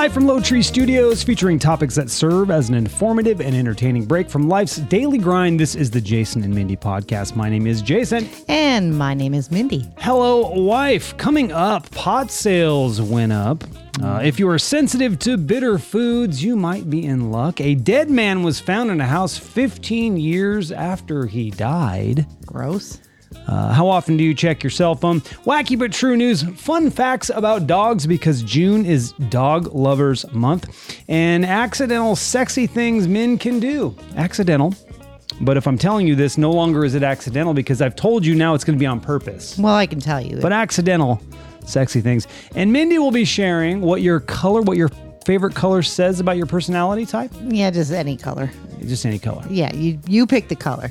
Live from Lowtree Studios, featuring topics that serve as an informative and entertaining break from life's daily grind. This is the Jason and Mindy podcast. My name is Jason. And my name is Mindy. Hello, wife. Coming up, pot sales went up. Uh, if you are sensitive to bitter foods, you might be in luck. A dead man was found in a house 15 years after he died. Gross. Uh, how often do you check your cell phone? Wacky but true news. Fun facts about dogs because June is Dog Lovers Month. And accidental sexy things men can do. Accidental. But if I'm telling you this, no longer is it accidental because I've told you now it's going to be on purpose. Well, I can tell you. But accidental sexy things. And Mindy will be sharing what your color, what your favorite color says about your personality type. yeah, just any color. Just any color. Yeah, you you pick the color.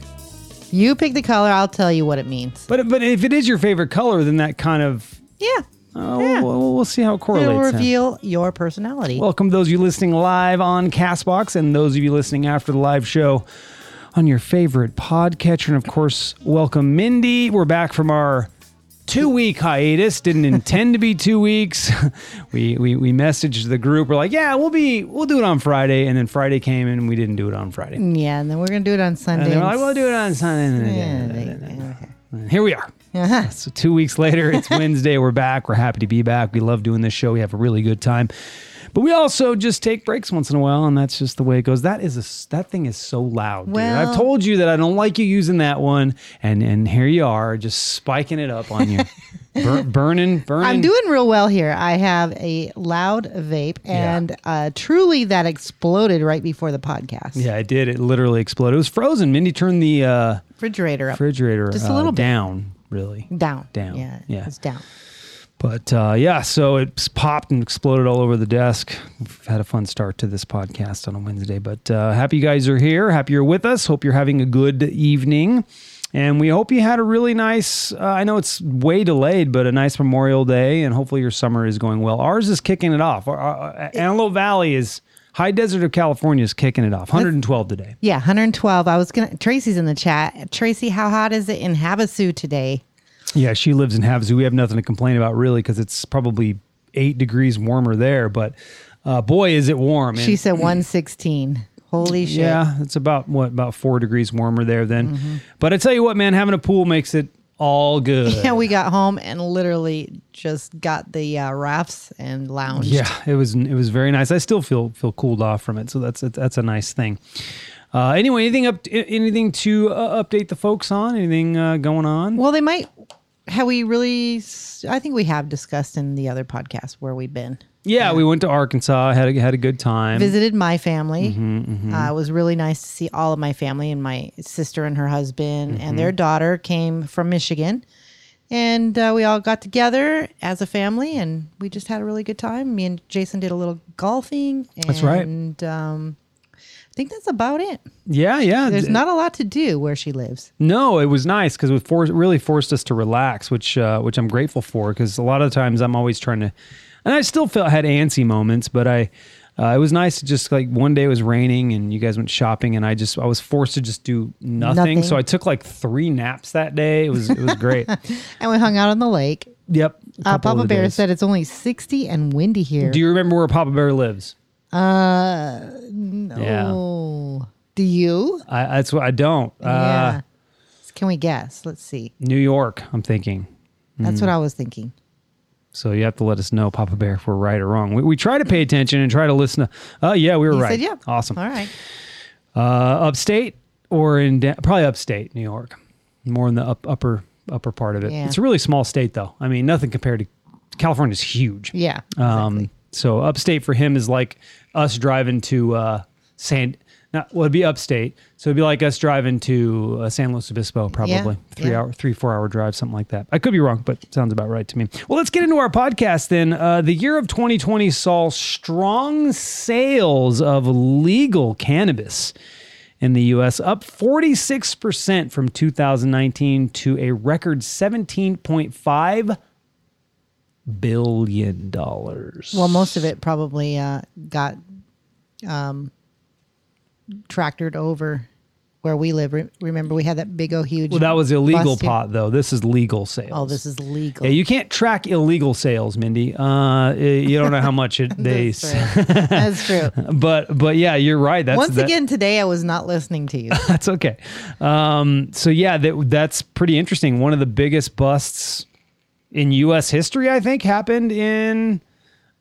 You pick the color. I'll tell you what it means. But but if it is your favorite color, then that kind of Yeah. uh, Yeah. we'll, we'll see how it correlates. It'll then. reveal your personality. Welcome those of you listening live on Castbox and those of you listening after the live show on your favorite podcatcher. And of course, welcome Mindy. We're back from our two week hiatus. Didn't intend to be two weeks. we, we we messaged the group. We're like, yeah, we'll be we'll do it on Friday. And then Friday came and we didn't do it on Friday. Yeah, and then we're gonna do it on Sunday. then we're like, we'll do it on Sunday. Yeah, okay. Here we are. Uh-huh. So two weeks later, it's Wednesday. We're back. We're happy to be back. We love doing this show. We have a really good time. But we also just take breaks once in a while, and that's just the way it goes. That is a that thing is so loud. Dude. I've told you that I don't like you using that one, and and here you are, just spiking it up on you, Bur- burning, burning. I'm doing real well here. I have a loud vape, and uh, truly that exploded right before the podcast. Yeah, it did. It literally exploded. It was frozen. Mindy turned the uh, Refrigerator up, refrigerator Just a uh, little bit. down. Really. down, Down. Yeah, Yeah. it's down. But uh, yeah, so it's popped and exploded all over the desk. We've had a fun start to this podcast on a Wednesday, but uh, happy you guys are here. Happy you're with us. Hope you're having a good evening. And we hope you had a really nice, uh, I know it's way delayed, but a nice Memorial Day. And hopefully your summer is going well. Ours is kicking it off. Our, uh, Antelope Valley is, high desert of California is kicking it off. 112 today. Yeah, 112. I was gonna. Tracy's in the chat. Tracy, how hot is it in Havasu today? Yeah, she lives in Havasu. We have nothing to complain about really because it's probably eight degrees warmer there. But uh, boy, is it warm. And- She said 116. Holy shit. Yeah, it's about what about four degrees warmer there then. Mm-hmm. But I tell you what, man, having a pool makes it all good. Yeah, we got home and literally just got the uh, rafts and lounged. Yeah, it was it was very nice. I still feel feel cooled off from it, so that's that's a nice thing. Uh, anyway, anything up anything to uh, update the folks on? Anything uh, going on? Well, they might. Have we really? s- I think we have discussed in the other podcast where we've been. yeah, we went to Arkansas, had a, had a good time. Visited my family. Mm-hmm, Uh, it was really nice to see all of my family and my sister and her husband Mm-hmm. and their daughter came from Michigan. And uh, we all got together as a family and we just had a really good time. Me and Jason did a little golfing. And, That's right. And um, think that's about it. Yeah, yeah. There's not a lot to do where she lives. No, it was nice because it for, really forced us to relax, which uh, which I'm grateful for. Because a lot of times I'm always trying to, and I still felt had antsy moments, but I. Uh, it was nice to just like one day it was raining and you guys went shopping and I just I was forced to just do nothing. Nothing. So I took like three naps that day. It was it was great. And we hung out on the lake. yep. Uh, Papa Bear days. said it's only 60 and windy here. Do you remember where Papa Bear lives? Uh, no. Yeah. Do you? I, that's what I don't. Uh, yeah. Can we guess? Let's see. New York. I'm thinking. That's Mm. what I was thinking. So you have to let us know, Papa Bear, if we're right or wrong. We, we try to pay attention and try to listen to. Oh yeah, we were right. said, yeah. Awesome. All right. Uh, upstate or in da- probably upstate New York, more in the up, upper upper part of it. Yeah. It's a really small state though. I mean, nothing compared to California's huge. Yeah. Um, exactly. So upstate for him is like us driving to uh, San. Not well, it'd be upstate. So it'd be like us driving to uh, San Luis Obispo, probably three yeah. hour, three four hour drive, something like that. I could be wrong, but sounds about right to me. Well, let's get into our podcast then. Uh, the year of 2020 saw strong sales of legal cannabis in the U.S., up 46% from 2019 to a record 17.5 billion dollars. Well, most of it probably uh, got um, tractored over where we live. Re- remember, we had that big old huge. Well, that was illegal bust here? pot though. This is legal sales. Oh, this is legal. Yeah, you can't track illegal sales, Mindy. Uh, you don't know how much it they. That's true. That's true. but but yeah, you're right. That's Once that- again today, I was not listening to you. that's okay. Um, so yeah, that, that's pretty interesting. One of the biggest busts in U.S. history, I think, happened in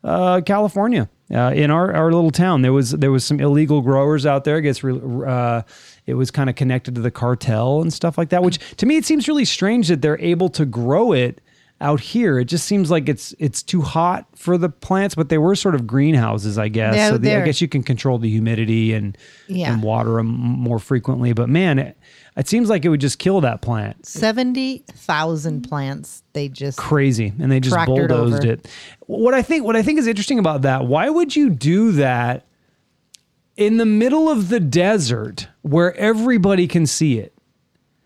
uh, California, uh, in our, our little town. There was there was some illegal growers out there. I guess re- uh, it was kind of connected to the cartel and stuff like that. Which to me, it seems really strange that they're able to grow it out here. It just seems like it's it's too hot for the plants, but they were sort of greenhouses, I guess. Yeah, so the, I guess you can control the humidity and Yeah. and water them more frequently. But man, it, seems like it would just kill that plant. Seventy thousand plants. They just Crazy, and they just bulldozed over. it. What I think, what I think is interesting about that, why would you do that in the middle of the desert where everybody can see it?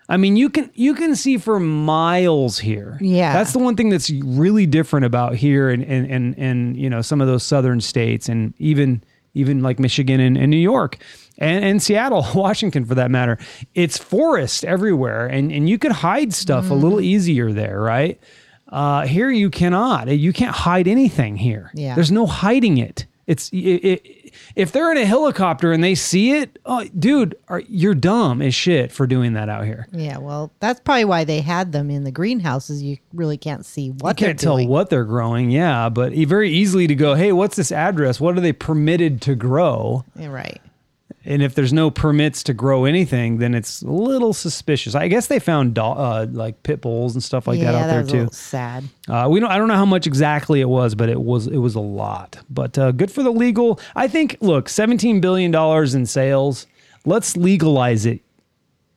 I mean, you can you can see for miles here. Yeah. that's the one thing that's really different about here, and and and, and you know some of those southern states, and even even like Michigan and, and New York. And, and Seattle, Washington, for that matter, it's forest everywhere, and, and you could hide stuff a little easier there, right? Uh, here you cannot. You can't hide anything here. Yeah. There's no hiding it. It's it, it, if they're in a helicopter and they see it, oh, dude, are, you're dumb as shit for doing that out here. yeah. Well, that's probably why they had them in the greenhouses. You really can't see what you can't tell doing. what they're growing, yeah, but very easily to go, hey, what's this address? What are they permitted to grow? Yeah, right. And if there's no permits to grow anything, then it's a little suspicious. I guess they found do- uh, like pit bulls and stuff like yeah, that out that there was a too. little sad. Uh, we don't. I don't know how much exactly it was, but it was it was a lot. But uh, good for the legal. I think. Look, seventeen billion dollars in sales. Let's legalize it,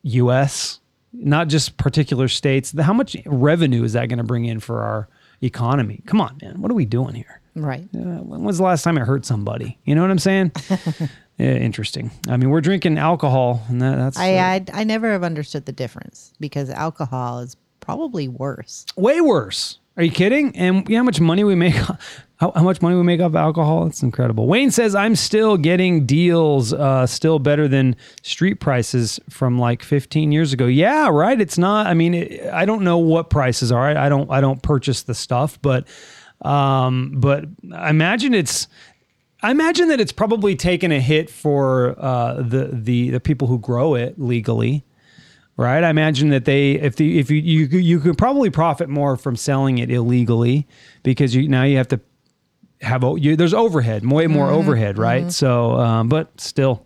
U.S. Not just particular states. How much revenue is that going to bring in for our economy? Come on, man. What are we doing here? Right. Uh, when was the last time it hurt somebody? You know what I'm saying? yeah, interesting. I mean, we're drinking alcohol, and that, that's I, uh, I I never have understood the difference because alcohol is probably worse. way worse. Are you kidding? And you know how much money we make? How, how much money we make off alcohol? It's incredible. Wayne says I'm still getting deals, uh, still better than street prices from like 15 years ago. Yeah, right. It's not. I mean, it, I don't know what prices are. I, I don't. I don't purchase the stuff, but um, but I imagine it's. I imagine that it's probably taken a hit for uh, the the the people who grow it legally right? I imagine that they, if the, if you, you, you could probably profit more from selling it illegally because you now you have to have you, there's overhead, way more overhead, right? So, um, but still,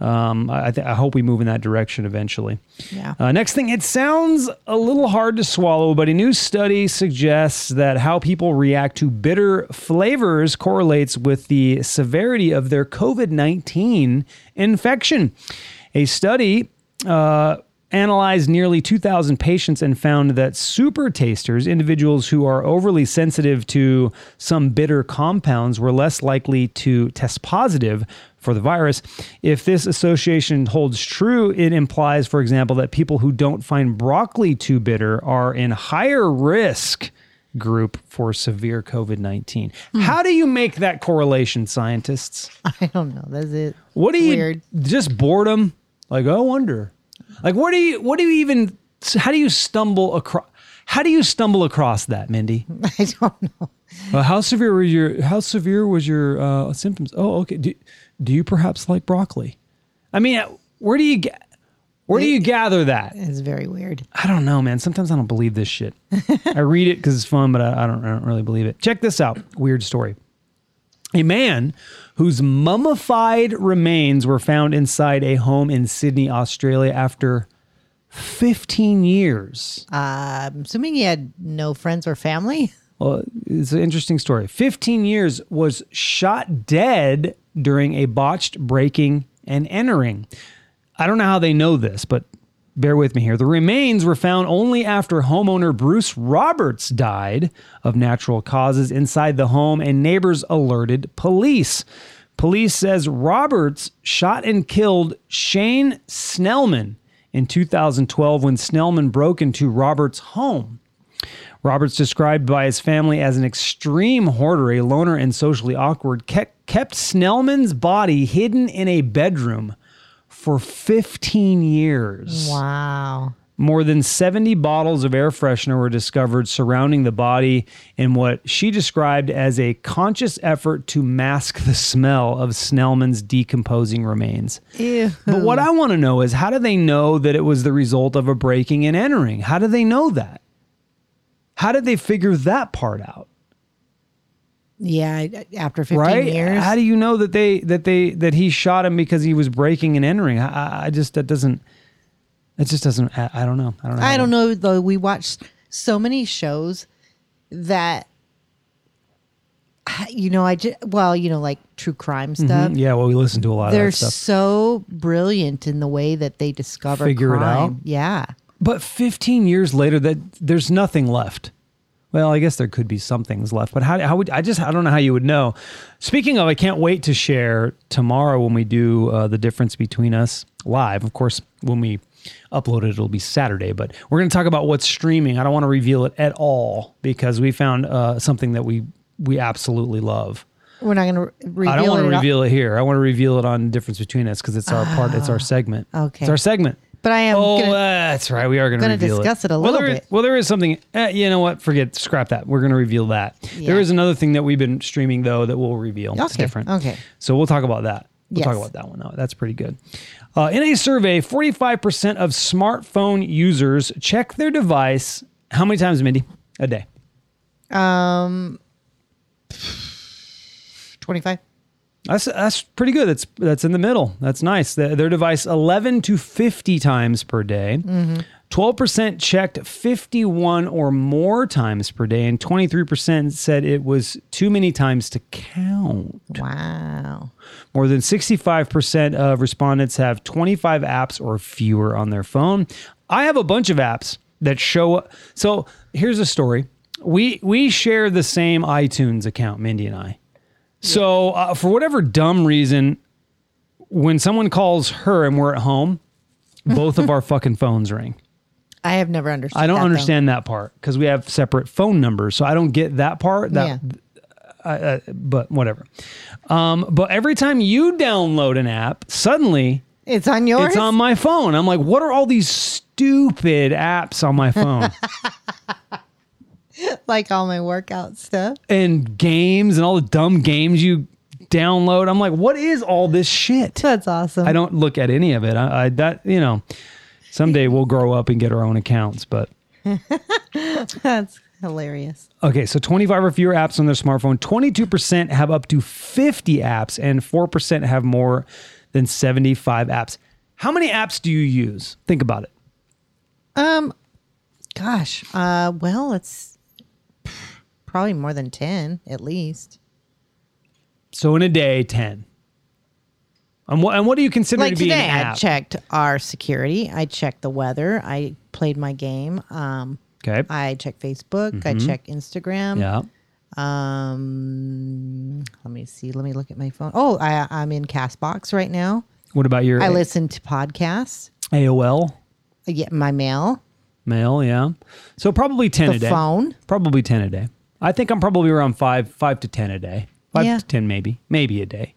um, I, th- I hope we move in that direction eventually. Yeah. Uh, next thing, it sounds a little hard to swallow, but a new study suggests that how people react to bitter flavors correlates with the severity of their COVID 19 infection. A study uh, analyzed nearly 2,000 patients and found that super tasters, individuals who are overly sensitive to some bitter compounds, were less likely to test positive for the virus. If this association holds true, it implies, for example, that people who don't find broccoli too bitter are in higher risk group for severe COVID 19. How do you make that correlation, scientists? I don't know. That's it. What do you weird? just boredom? Like, I wonder. Like, what do you? What do you even? How do you stumble across? How do you stumble across that, Mindy? I don't know. Uh, how severe were your? How severe was your uh, symptoms? Oh, okay. Do, do you perhaps like broccoli? I mean, uh, where do you get? Where do you gather that? It's very weird. I don't know, man. Sometimes I don't believe this shit. I read it because it's fun, but I, I don't. I don't really believe it. Check this out. Weird story. A man whose mummified remains were found inside a home in Sydney, Australia, after 15 years. I'm assuming he had no friends or family. Well, it's an interesting story. 15 years was shot dead during a botched breaking and entering. I don't know how they know this, but bear with me here. The remains were found only after homeowner Bruce Roberts died of natural causes inside the home and neighbors alerted police. Police says Roberts shot and killed Shane Snellman in 2012 when Snellman broke into Roberts' home. Roberts, described by his family as an extreme hoarder, a loner, and socially awkward, kept, kept Snellman's body hidden in a bedroom for 15 years. Wow. More than 70 bottles of air freshener were discovered surrounding the body in what she described as a conscious effort to mask the smell of Snellman's decomposing remains. Ew. But what I want to know is how do they know that it was the result of a breaking and entering? How do they know that? How did they figure that part out? Yeah, after 15 right? years. How do you know that they that they that he shot him because he was breaking and entering? I, I- just that doesn't. It just doesn't. I, don't know. I don't know. I don't know though. We watched so many shows that you know. I just well, you know, like true crime mm-hmm. stuff. Yeah, well, we listen to a lot of them. They're of that stuff. so brilliant in the way that they discover Figure it out? Yeah, But 15 years later, that there's nothing left. Well, I guess there could be some things left, but how, how would I just I don't know how you would know. Speaking of, I can't wait to share tomorrow when we do uh, the difference between us live. Of course, when we upload it, it'll be Saturday, but we're going to talk about what's streaming. I don't want to reveal it at all because we found uh, something that we we absolutely love. we're not going to reveal I don't want to reveal it here. I want to reveal it on difference between us because it's our part. It's our segment. okay. it's our segment. But I am Oh, gonna, that's right. We are going to discuss it a well, little there- bit. Well, there is something. Eh, you know what? Forget. Scrap that. We're going to reveal that. There Yeah. is another thing that we've been streaming though that we'll reveal. It's different. okay. So we'll talk about that. We'll talk about that one. though. That's pretty good. Uh, in a survey, forty-five percent of smartphone users check their device how many times, Mindy, a day? um 25. That's that's pretty good. That's that's in the middle. That's nice. Their, their device eleven to fifty times per day. Mm-hmm. 12% checked 51 or more times per day, and 23% said it was too many times to count. Wow. More than 65% of respondents have 25 apps or fewer on their phone. I have a bunch of apps that show up. So here's a story. We we share the same iTunes account, Mindy and I. So uh, for whatever dumb reason, when someone calls her and we're at home, both of our fucking phones ring. I have never understood I don't that, understand that part because we have separate phone numbers, so I don't get that part. That. I, uh, but whatever. Um, but every time you download an app, suddenly It's on yours? it's on my phone. I'm like, what are all these stupid apps on my phone like all my workout stuff. and games and all the dumb games you download? I'm like, what is all this shit? That's awesome. I don't look at any of it. I, I that you know, someday we'll grow up and get our own accounts, but. That's hilarious. Okay, so 25 or fewer apps on their smartphone. 22% have up to 50 apps, and 4% have more than 75 apps. How many apps do you use? Think about it. Um, gosh. Uh, well, it's probably more than 10 at least. So in a day, 10. And what, and what do you consider Like to be today, an I checked our security. I checked the weather. I played my game. Um, okay. I checked Facebook. I checked Instagram. yeah. Um, let me see. Let me look at my phone. Oh, I, I'm in Castbox right now. What about your I listen to podcasts. AOL I get my mail, mail? Yeah. So probably 10 a day. phone. Probably 10 a day. I think I'm probably around 5 5 to 10 a day. 5 Yeah. to 10 maybe. Maybe a day.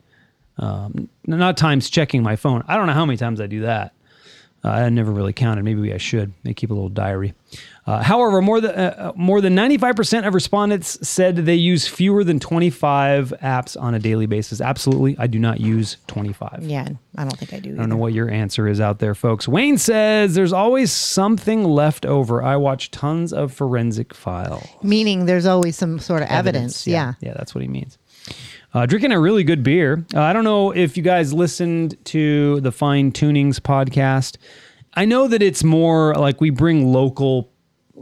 Um, not times checking my phone. I don't know how many times I do that. Uh, I never really counted. Maybe I should. Maybe keep a little diary. Uh, however, more than uh, more than 95% of respondents said they use fewer than 25 apps on a daily basis. Absolutely, I do not use 25. Yeah, I don't think I do. I don't know what your answer is out there, folks. Wayne says there's always something left over. I watch tons of forensic files. Meaning there's always some sort of evidence. yeah. Yeah, that's what he means. Uh, drinking a really good beer. Uh, I don't know if you guys listened to the Fine Tunings podcast. I know that it's more like we bring local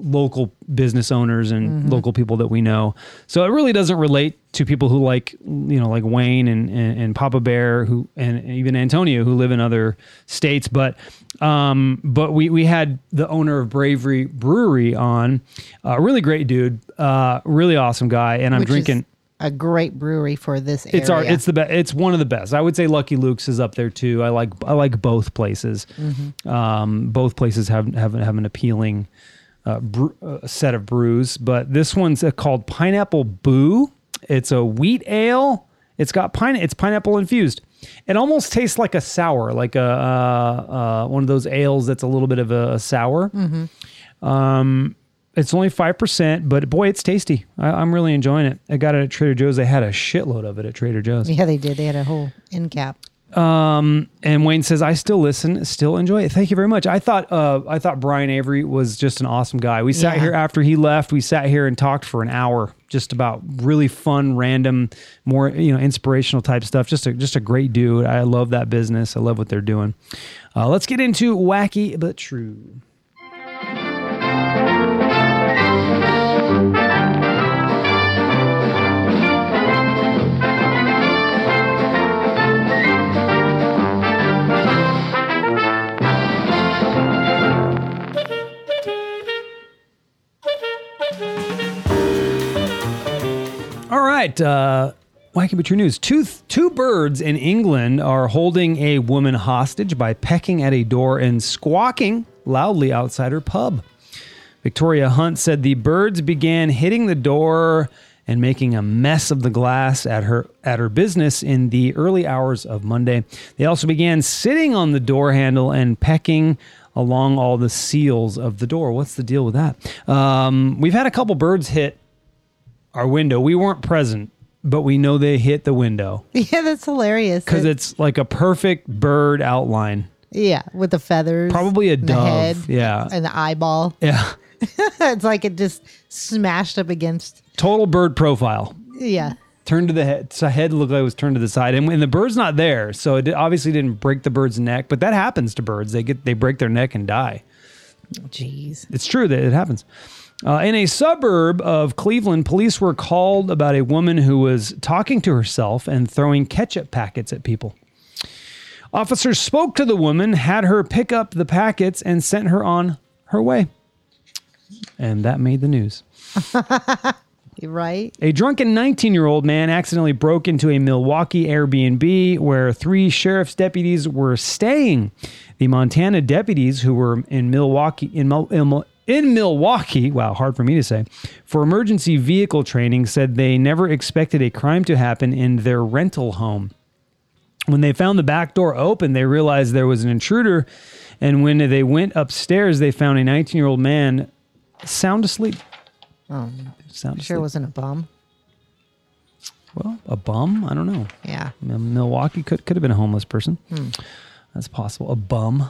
local business owners and local people that we know. So it really doesn't relate to people who like you know like Wayne and and, and Papa Bear who and even Antonio who live in other states. But um, but we we had the owner of Bravery Brewery on, a really great dude, uh, really awesome guy, and I'm Which drinking. a great brewery for this area. It's our it's the best. It's one of the best. I would say Lucky Luke's is up there too. I like I like both places. Mm-hmm. Um, both places have have have an appealing uh, uh, set of brews, but this one's uh, called Pineapple Boo. It's a wheat ale. It's got pine. It's pineapple infused. It almost tastes like a sour, like a uh, uh, one of those ales that's a little bit of a, sour. Um, it's only five percent, but boy, it's tasty. I, I'm really enjoying it. I got it at Trader Joe's. They had a shitload of it at Trader Joe's. Yeah, they did. They had a whole end cap. Um, and Wayne says, "I still listen, still enjoy it. Thank you very much. I thought, uh, I thought Brian Avery was just an awesome guy. We sat Yeah. here after he left. We sat here and talked for an hour, just about really fun, random, more you know, inspirational type stuff. Just a just a great dude. I love that business. I love what they're doing. Uh, let's get into wacky but true. All right. Uh, Wacky true news. Two, two birds in England are holding a woman hostage by pecking at a door and squawking loudly outside her pub. Victoria Hunt said the birds began hitting the door and making a mess of the glass at her at her business in the early hours of Monday. They also began sitting on the door handle and pecking along all the seals of the door. What's the deal with that? Um, we've had a couple birds hit our window. We weren't present, but we know they hit the window Yeah, that's hilarious. because It- it's like a perfect bird outline. yeah, with the feathers, Probably a and the dove. head, Yeah. and the eyeball. Yeah. it's like it just smashed up against. Total bird profile. Yeah, Turned to the head. So head looked like it was turned to the side, and, and the bird's not there, so it obviously didn't break the bird's neck. But that happens to birds; they get they break their neck and die. jeez. It's true that it happens. Uh, in a suburb of Cleveland, police were called about a woman who was talking to herself and throwing ketchup packets at people. Officers spoke to the woman, had her pick up the packets, and sent her on her way. And that made the news. Right. A drunken 19 year old man accidentally broke into a Milwaukee Airbnb where three sheriff's deputies were staying. The Montana deputies who were in Milwaukee, in, Mil- in, Milwaukee, wow, hard for me to say, for emergency vehicle training said they never expected a crime to happen in their rental home. When they found the back door open, they realized there was an intruder. And when they went upstairs, they found a 19 year old man sound asleep. Oh, Sound sure asleep. wasn't a bum. Well, a bum? I don't know. Yeah. Milwaukee could could have been a homeless person. Hmm. That's possible. A bum.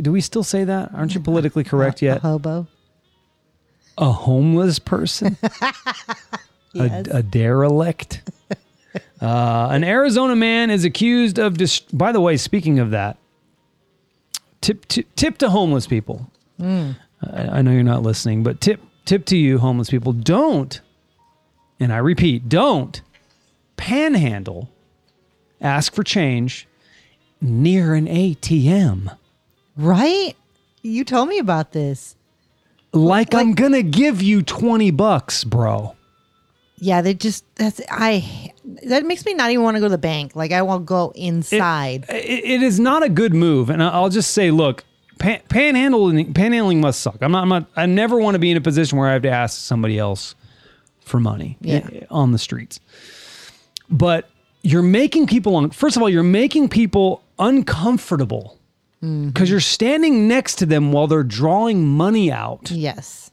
Do we still say that? Aren't you politically correct A yet? hobo. A homeless person? Yes. a, a derelict? uh, an Arizona man is accused of. Dis- By the way, speaking of that, tip tip, tip to homeless people. I, I know you're not listening, but tip tip to you, homeless people. Don't, and I repeat, don't panhandle, ask for change near an ATM. Right? You told me about this. Like, I'm gonna give you 20 bucks, bro. Yeah, they just that's I that makes me not even want to go to the bank. Like I want to go inside. It, it is not a good move, and I'll just say, look, pan, panhandling, panhandling must suck. I'm not, I'm not. I never want to be in a position where I have to ask somebody else for money Yeah. Eh, on the streets. But you're making people on. First of all, you're making people uncomfortable Mm-hmm. because you're standing next to them while they're drawing money out, yes.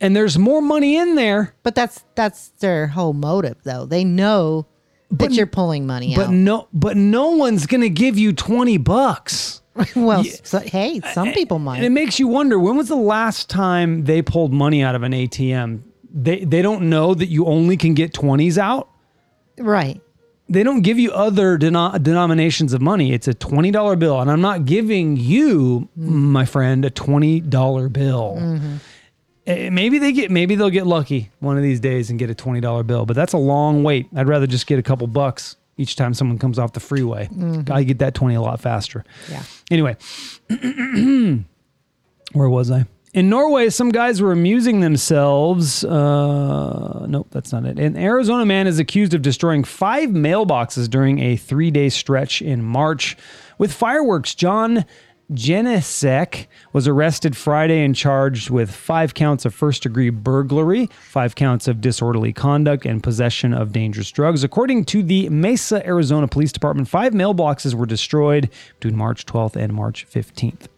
and there's more money in there. But that's that's their whole motive though. They know that you're pulling money But out. no, but no one's gonna give you twenty bucks. well, so, hey, some people might. And it makes you wonder when was the last time they pulled money out of an ATM? They they don't know that you only can get 20s out. right. They don't give you other deno- denominations of money. It's a $20 bill and I'm not giving you, mm-hmm. my friend, a $20 bill. Mm-hmm. Eh, Maybe they get maybe they'll get lucky one of these days and get a $20 bill, but that's a long wait. I'd rather just get a couple bucks each time someone comes off the freeway. Mm-hmm. I get that 20 a lot faster. Yeah. Anyway, where was I? In Norway, some guys were amusing themselves. Uh, nope, that's not it. An Arizona man is accused of destroying five mailboxes during a three day stretch in March with fireworks. John Genesek was arrested Friday and charged with five counts of first degree burglary, five counts of disorderly conduct, and possession of dangerous drugs. According to the Mesa, Arizona Police Department, five mailboxes were destroyed between March 12th and March 15th.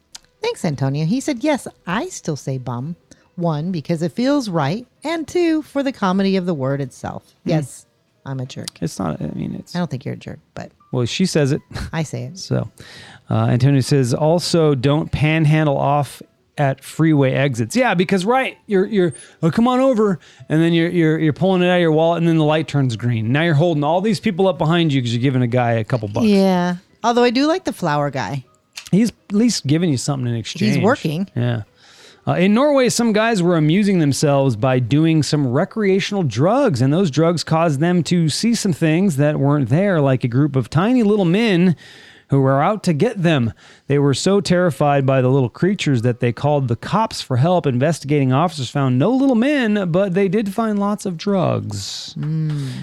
Thanks, Antonio. He said, Yes, I still say bum. One, because it feels right. And two, for the comedy of the word itself. Yes, I'm a jerk. It's not, I mean, it's, I don't think you're a jerk, but well, she says it. I say it. So, uh, Antonio says also don't panhandle off at freeway exits. Yeah, because right, you're you're oh come on over, and then you're you're you're pulling it out of your wallet, and then the light turns green. Now you're holding all these people up behind you because you're giving a guy a couple bucks. Yeah. Although I do like the flower guy. He's at least giving you something in exchange. He's working. Yeah. Uh, in Norway, some guys were amusing themselves by doing some recreational drugs, and those drugs caused them to see some things that weren't there, like a group of tiny little men who were out to get them. They were so terrified by the little creatures that they called the cops for help. Investigating officers found no little men, but they did find lots of drugs.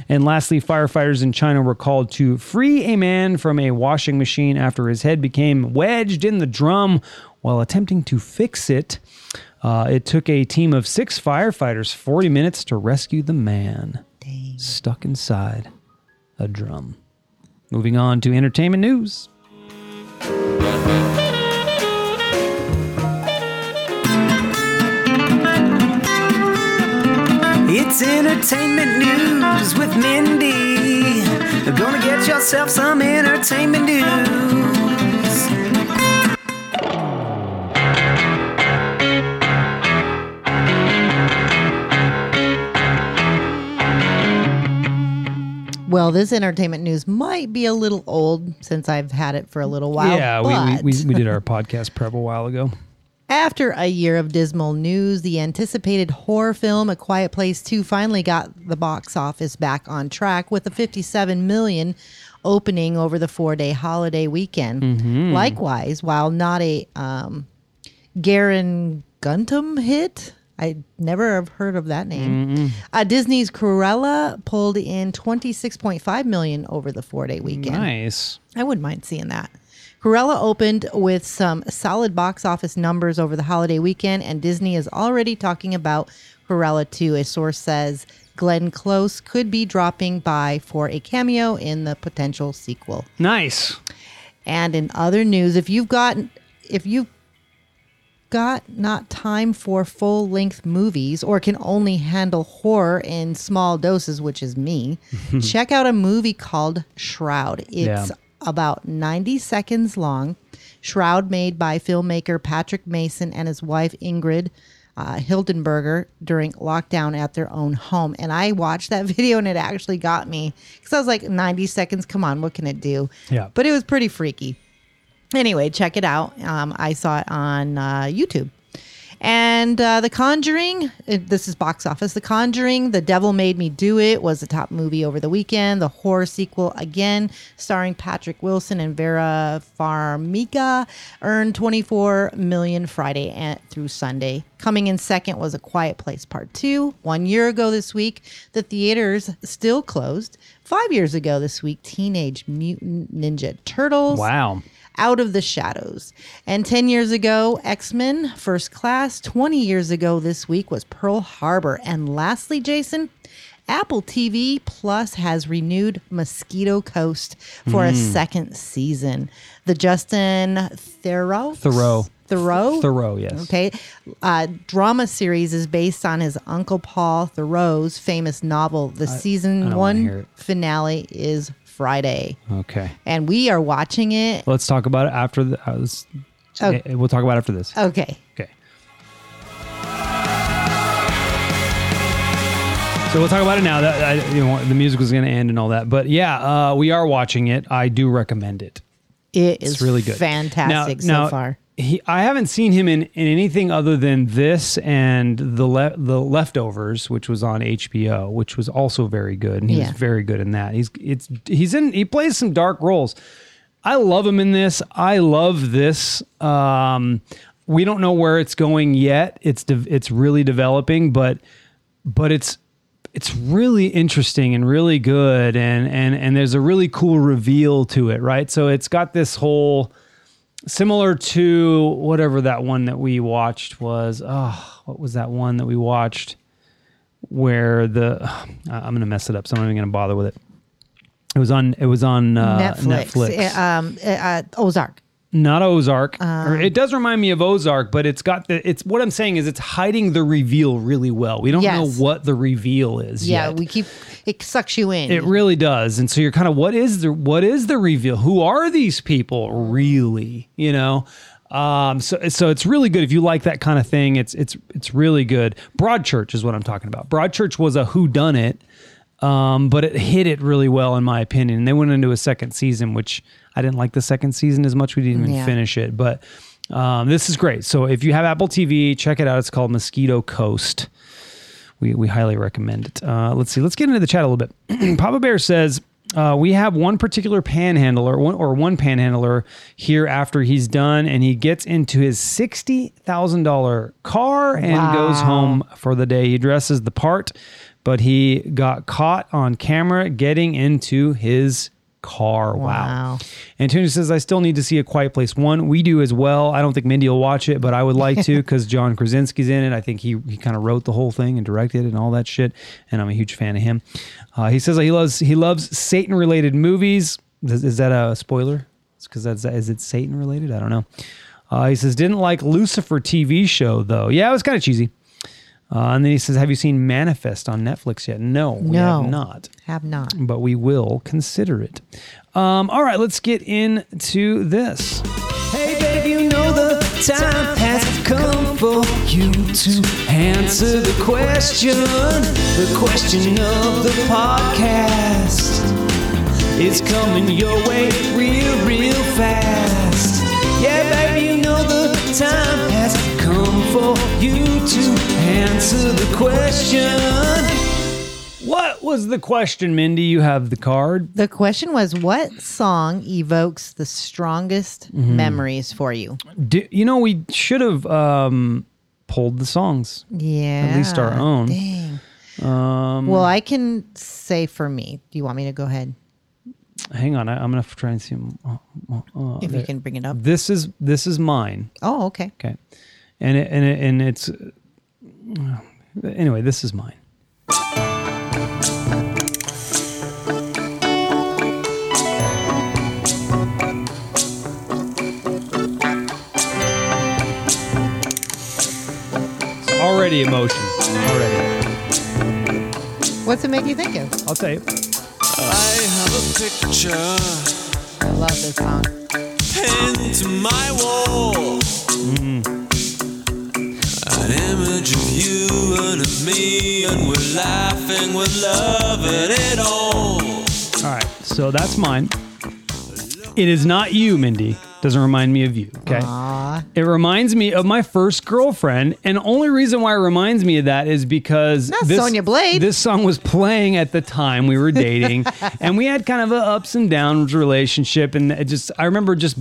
And lastly, firefighters in China were called to free a man from a washing machine after his head became wedged in the drum while attempting to fix it. Uh, it took a team of six firefighters 40 minutes to rescue the man stuck inside a drum. Moving on to entertainment news. It's entertainment news with Mindy. Gonna get yourself some entertainment news. Well, this entertainment news might be a little old since I've had it for a little while. yeah, but we, we, we, we did our podcast prep a while ago. After a year of dismal news, the anticipated horror film A Quiet Place 2 finally got the box office back on track with a 57 million opening over the 4-day holiday weekend. Likewise, while not a um Garen Guntum hit, I never have heard of that name. Uh, Disney's Cruella pulled in 26.5 million over the 4-day weekend. Nice. I wouldn't mind seeing that. Cruella opened with some solid box office numbers over the holiday weekend, and Disney is already talking about Cruella 2. A source says Glenn Close could be dropping by for a cameo in the potential sequel. Nice. And in other news, if you've got if you've got not time for full length movies or can only handle horror in small doses, which is me, check out a movie called Shroud. It's Yeah. about 90 seconds long. Shroud made by filmmaker Patrick Mason and his wife Ingrid uh, Hildenberger during lockdown at their own home. And I watched that video and it actually got me because I was like, 90 seconds, come on, what can it do? Yeah. But it was pretty freaky anyway, check it out. Um, I saw it on uh, YouTube. And uh, The Conjuring, it, this is box office. The Conjuring, The Devil Made Me Do It was the top movie over the weekend. The horror sequel, again, starring Patrick Wilson and Vera Farmiga, earned 24 million Friday and, through Sunday. Coming in second was A Quiet Place Part 2. One year ago this week, the theaters still closed. Five years ago this week, Teenage Mutant Ninja Turtles Wow. Out of the shadows. And 10 years ago, X Men First Class. 20 years ago this week was Pearl Harbor. And lastly, Jason, Apple TV Plus has renewed Mosquito Coast for a second season. The Justin Theroux? Thoreau. Thoreau? Thoreau, yes. Okay. Uh, drama series is based on his Uncle Paul Thoreau's famous novel. The season don't wanna hear one finale is Friday. Okay. And we are watching it Let's talk about it after the. Uh, let's- Oh. eh, We'll talk about it after this. Okay. Okay. So we'll talk about it now. That I, you know, the music was going to end and all that, but yeah, uh, we are watching it. I do recommend it. It is It's really good. fantastic Now- now, so far. He, I haven't seen him in, in anything other than this and the le- the leftovers, which was on HBO, which was also very good, and he Yeah. was very good in that. He's it's he's in he plays some dark roles. I love him in this. I love this. Um, we don't know where it's going yet. It's de- it's really developing, but but it's it's really interesting and really good and and and there's a really cool reveal to it, right? So it's got this whole similar to whatever that one that we watched was. Oh, what was that one that we watched? Where the I'm gonna mess it up, so I'm not even gonna bother with it. It was on. It was on uh, Netflix. Netflix. Uh, um, uh, uh, Ozark. Not Ozark. Um, it does remind me of Ozark, but it's got the. It's what I'm saying is it's hiding the reveal really well. We don't Yes. know what the reveal is. Yeah, yet. we keep it sucks you in. It really does, and so you're kind of what is the what is the reveal? Who are these people really? You know, um, so so it's really good if you like that kind of thing. It's it's it's really good. Broadchurch is what I'm talking about. Broadchurch was a who done it, um, but it hit it really well in my opinion. And they went into a second season, which I didn't like the second season as much. We didn't even Yeah. finish it, but um, this is great. So if you have Apple TV, check it out. It's called Mosquito Coast we, we highly recommend it. Uh, let's see. Let's get into the chat a little bit. Papa Bear says uh, we have one particular panhandler, one, or one panhandler here after he's done, and he gets into his sixty thousand dollar car and goes home for the day. He dresses the part, but he got caught on camera getting into his car. Wow. Wow. Antonio says, I still need to see A Quiet Place 1. We do as well. I don't think Mindy will watch it, but I would like to because John Krasinski's in it. I think he, he kind of wrote the whole thing and directed it and all that shit. And I'm a huge fan of him. Uh, he says he loves he loves Satan related movies. Is, is that a spoiler? Because that's is it Satan related? I don't know. Uh, he says didn't like Lucifer TV show though. Yeah, it was kind of cheesy. Uh, and then he says, "Have you seen Manifest on Netflix yet?" No, we No. have not have not. but we will consider it. Um, all right, let's get into this. Hey, babe, you know the time has come for you to answer the question. The question of the podcast is coming your way real, real fast. Yeah, baby, you know the time has come for you to answer the question. What was the question, Mindy? You have the card. The question was, what song evokes the strongest Mm-hmm. memories for you? Do, you know, we should have um, pulled the songs. Yeah, At least our own. Dang. Um, Well, I can say for me. Do you want me to go ahead hang on, I, I'm gonna try and see. Oh, oh, if there. you can bring it up? This is this is mine. Oh, okay. Okay, and it, and it, and it's anyway. This is mine. It's already emotion. Already, What's it make you think of? I'll tell you. I have a picture I love this song. pinned to my wall. Mm-hmm. An image of you and of me, and we're laughing, we're loving it all. All right, so that's mine. It is not you, Mindy. Doesn't remind me of you. Okay. It reminds me of my first girlfriend, and the only reason why it reminds me of that is because Not Sonya Blade. This song was playing at the time we were dating, and we had kind of a ups and downs relationship, and it just I remember just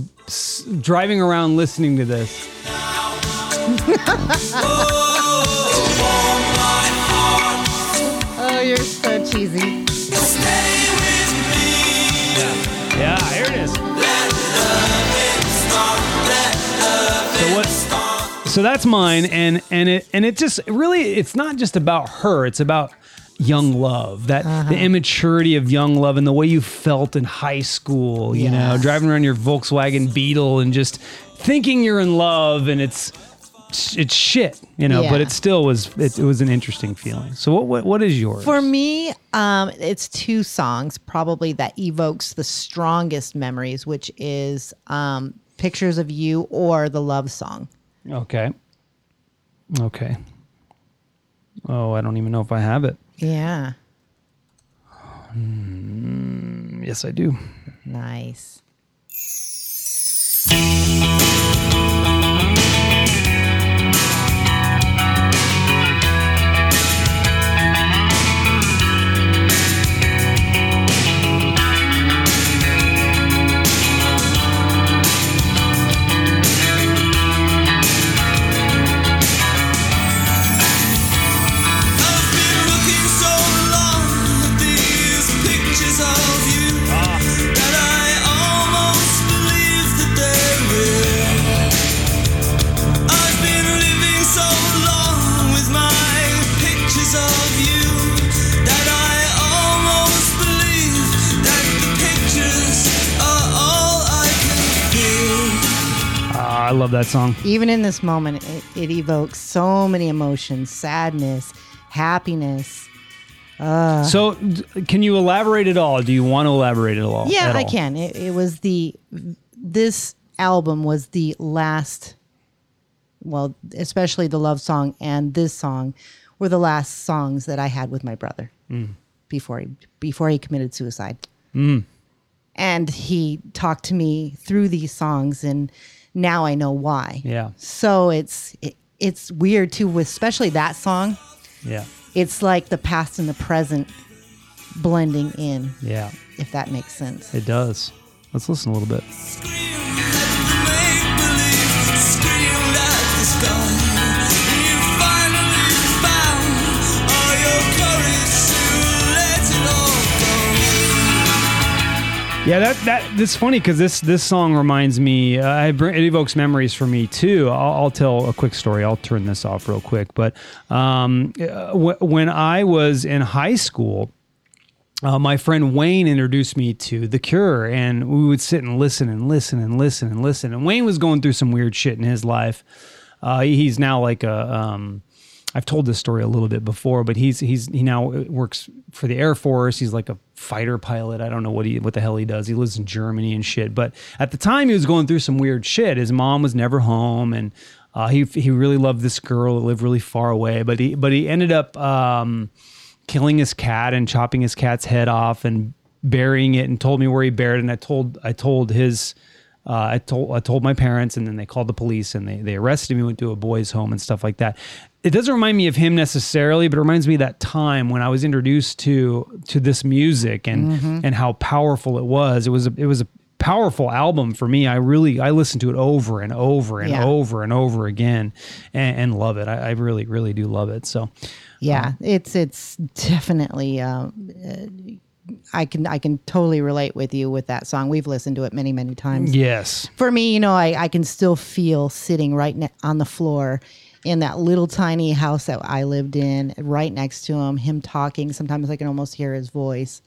driving around listening to this. Oh, you're so cheesy. Yeah, here it is. So what? So that's mine, and and it and it just really it's not just about her. It's about young love, that Uh-huh. the immaturity of young love, and the way you felt in high school. You know, driving around your Volkswagen Beetle and just thinking you're in love, and it's it's shit. You know, but it still was it, it was an interesting feeling. So what what, what is yours? For me, um, it's two songs probably that evokes the strongest memories, which is um, "Pictures of You" or the love song. okay, okay. Oh, I don't even know if I have it. Yeah, Yes, I do. nice. I love that song. Even in this moment, it, it evokes so many emotions: sadness, happiness. So, can you elaborate at all? Do you want to elaborate at all? Yeah, at I can. It, it was the this album was the last. Well, especially the love song and this song were the last songs that I had with my brother Mm. before he before he committed suicide. And he talked to me through these songs, and now I know why. Yeah. So it's it, it's weird too, with especially that song. Yeah. It's like the past and the present blending in, Yeah. if that makes sense. It does. Let's listen a little bit. Yeah, that that that's funny because this this song reminds me. Uh, I it evokes memories for me too. I'll, I'll tell a quick story. I'll turn this off real quick. But um, uh, wh- when I was in high school, uh, my friend Wayne introduced me to The Cure, and we would sit and listen and listen and listen and listen. And Wayne was going through some weird shit in his life. Uh, he's now like a. Um, I've told this story a little bit before, but he's he's he now works for the Air Force. He's like a fighter pilot. I don't know what he what the hell he does. He lives in Germany and shit. But at the time, he was going through some weird shit. His mom was never home, and uh, he he really loved this girl that lived really far away. But he but he ended up. Um, killing his cat and chopping his cat's head off and burying it and told me where he buried it and I told I told his uh, I told I told my parents and then they called the police and they they arrested me went to a boys home and stuff like that. It doesn't remind me of him necessarily, but it reminds me of that time when I was introduced to to this music and and how powerful it was. It was a, it was a powerful album for me. I really I listened to it over and over and Yeah. over and over again and, and love it. I, I really really do love it. So Yeah, it's it's definitely. Uh, uh, I can I can totally relate with you with that song. We've listened to it many many times. yes. For me, you know, I, I can still feel sitting right ne- on the floor in that little tiny house that I lived in, right next to him, him talking. Sometimes I can almost hear his voice.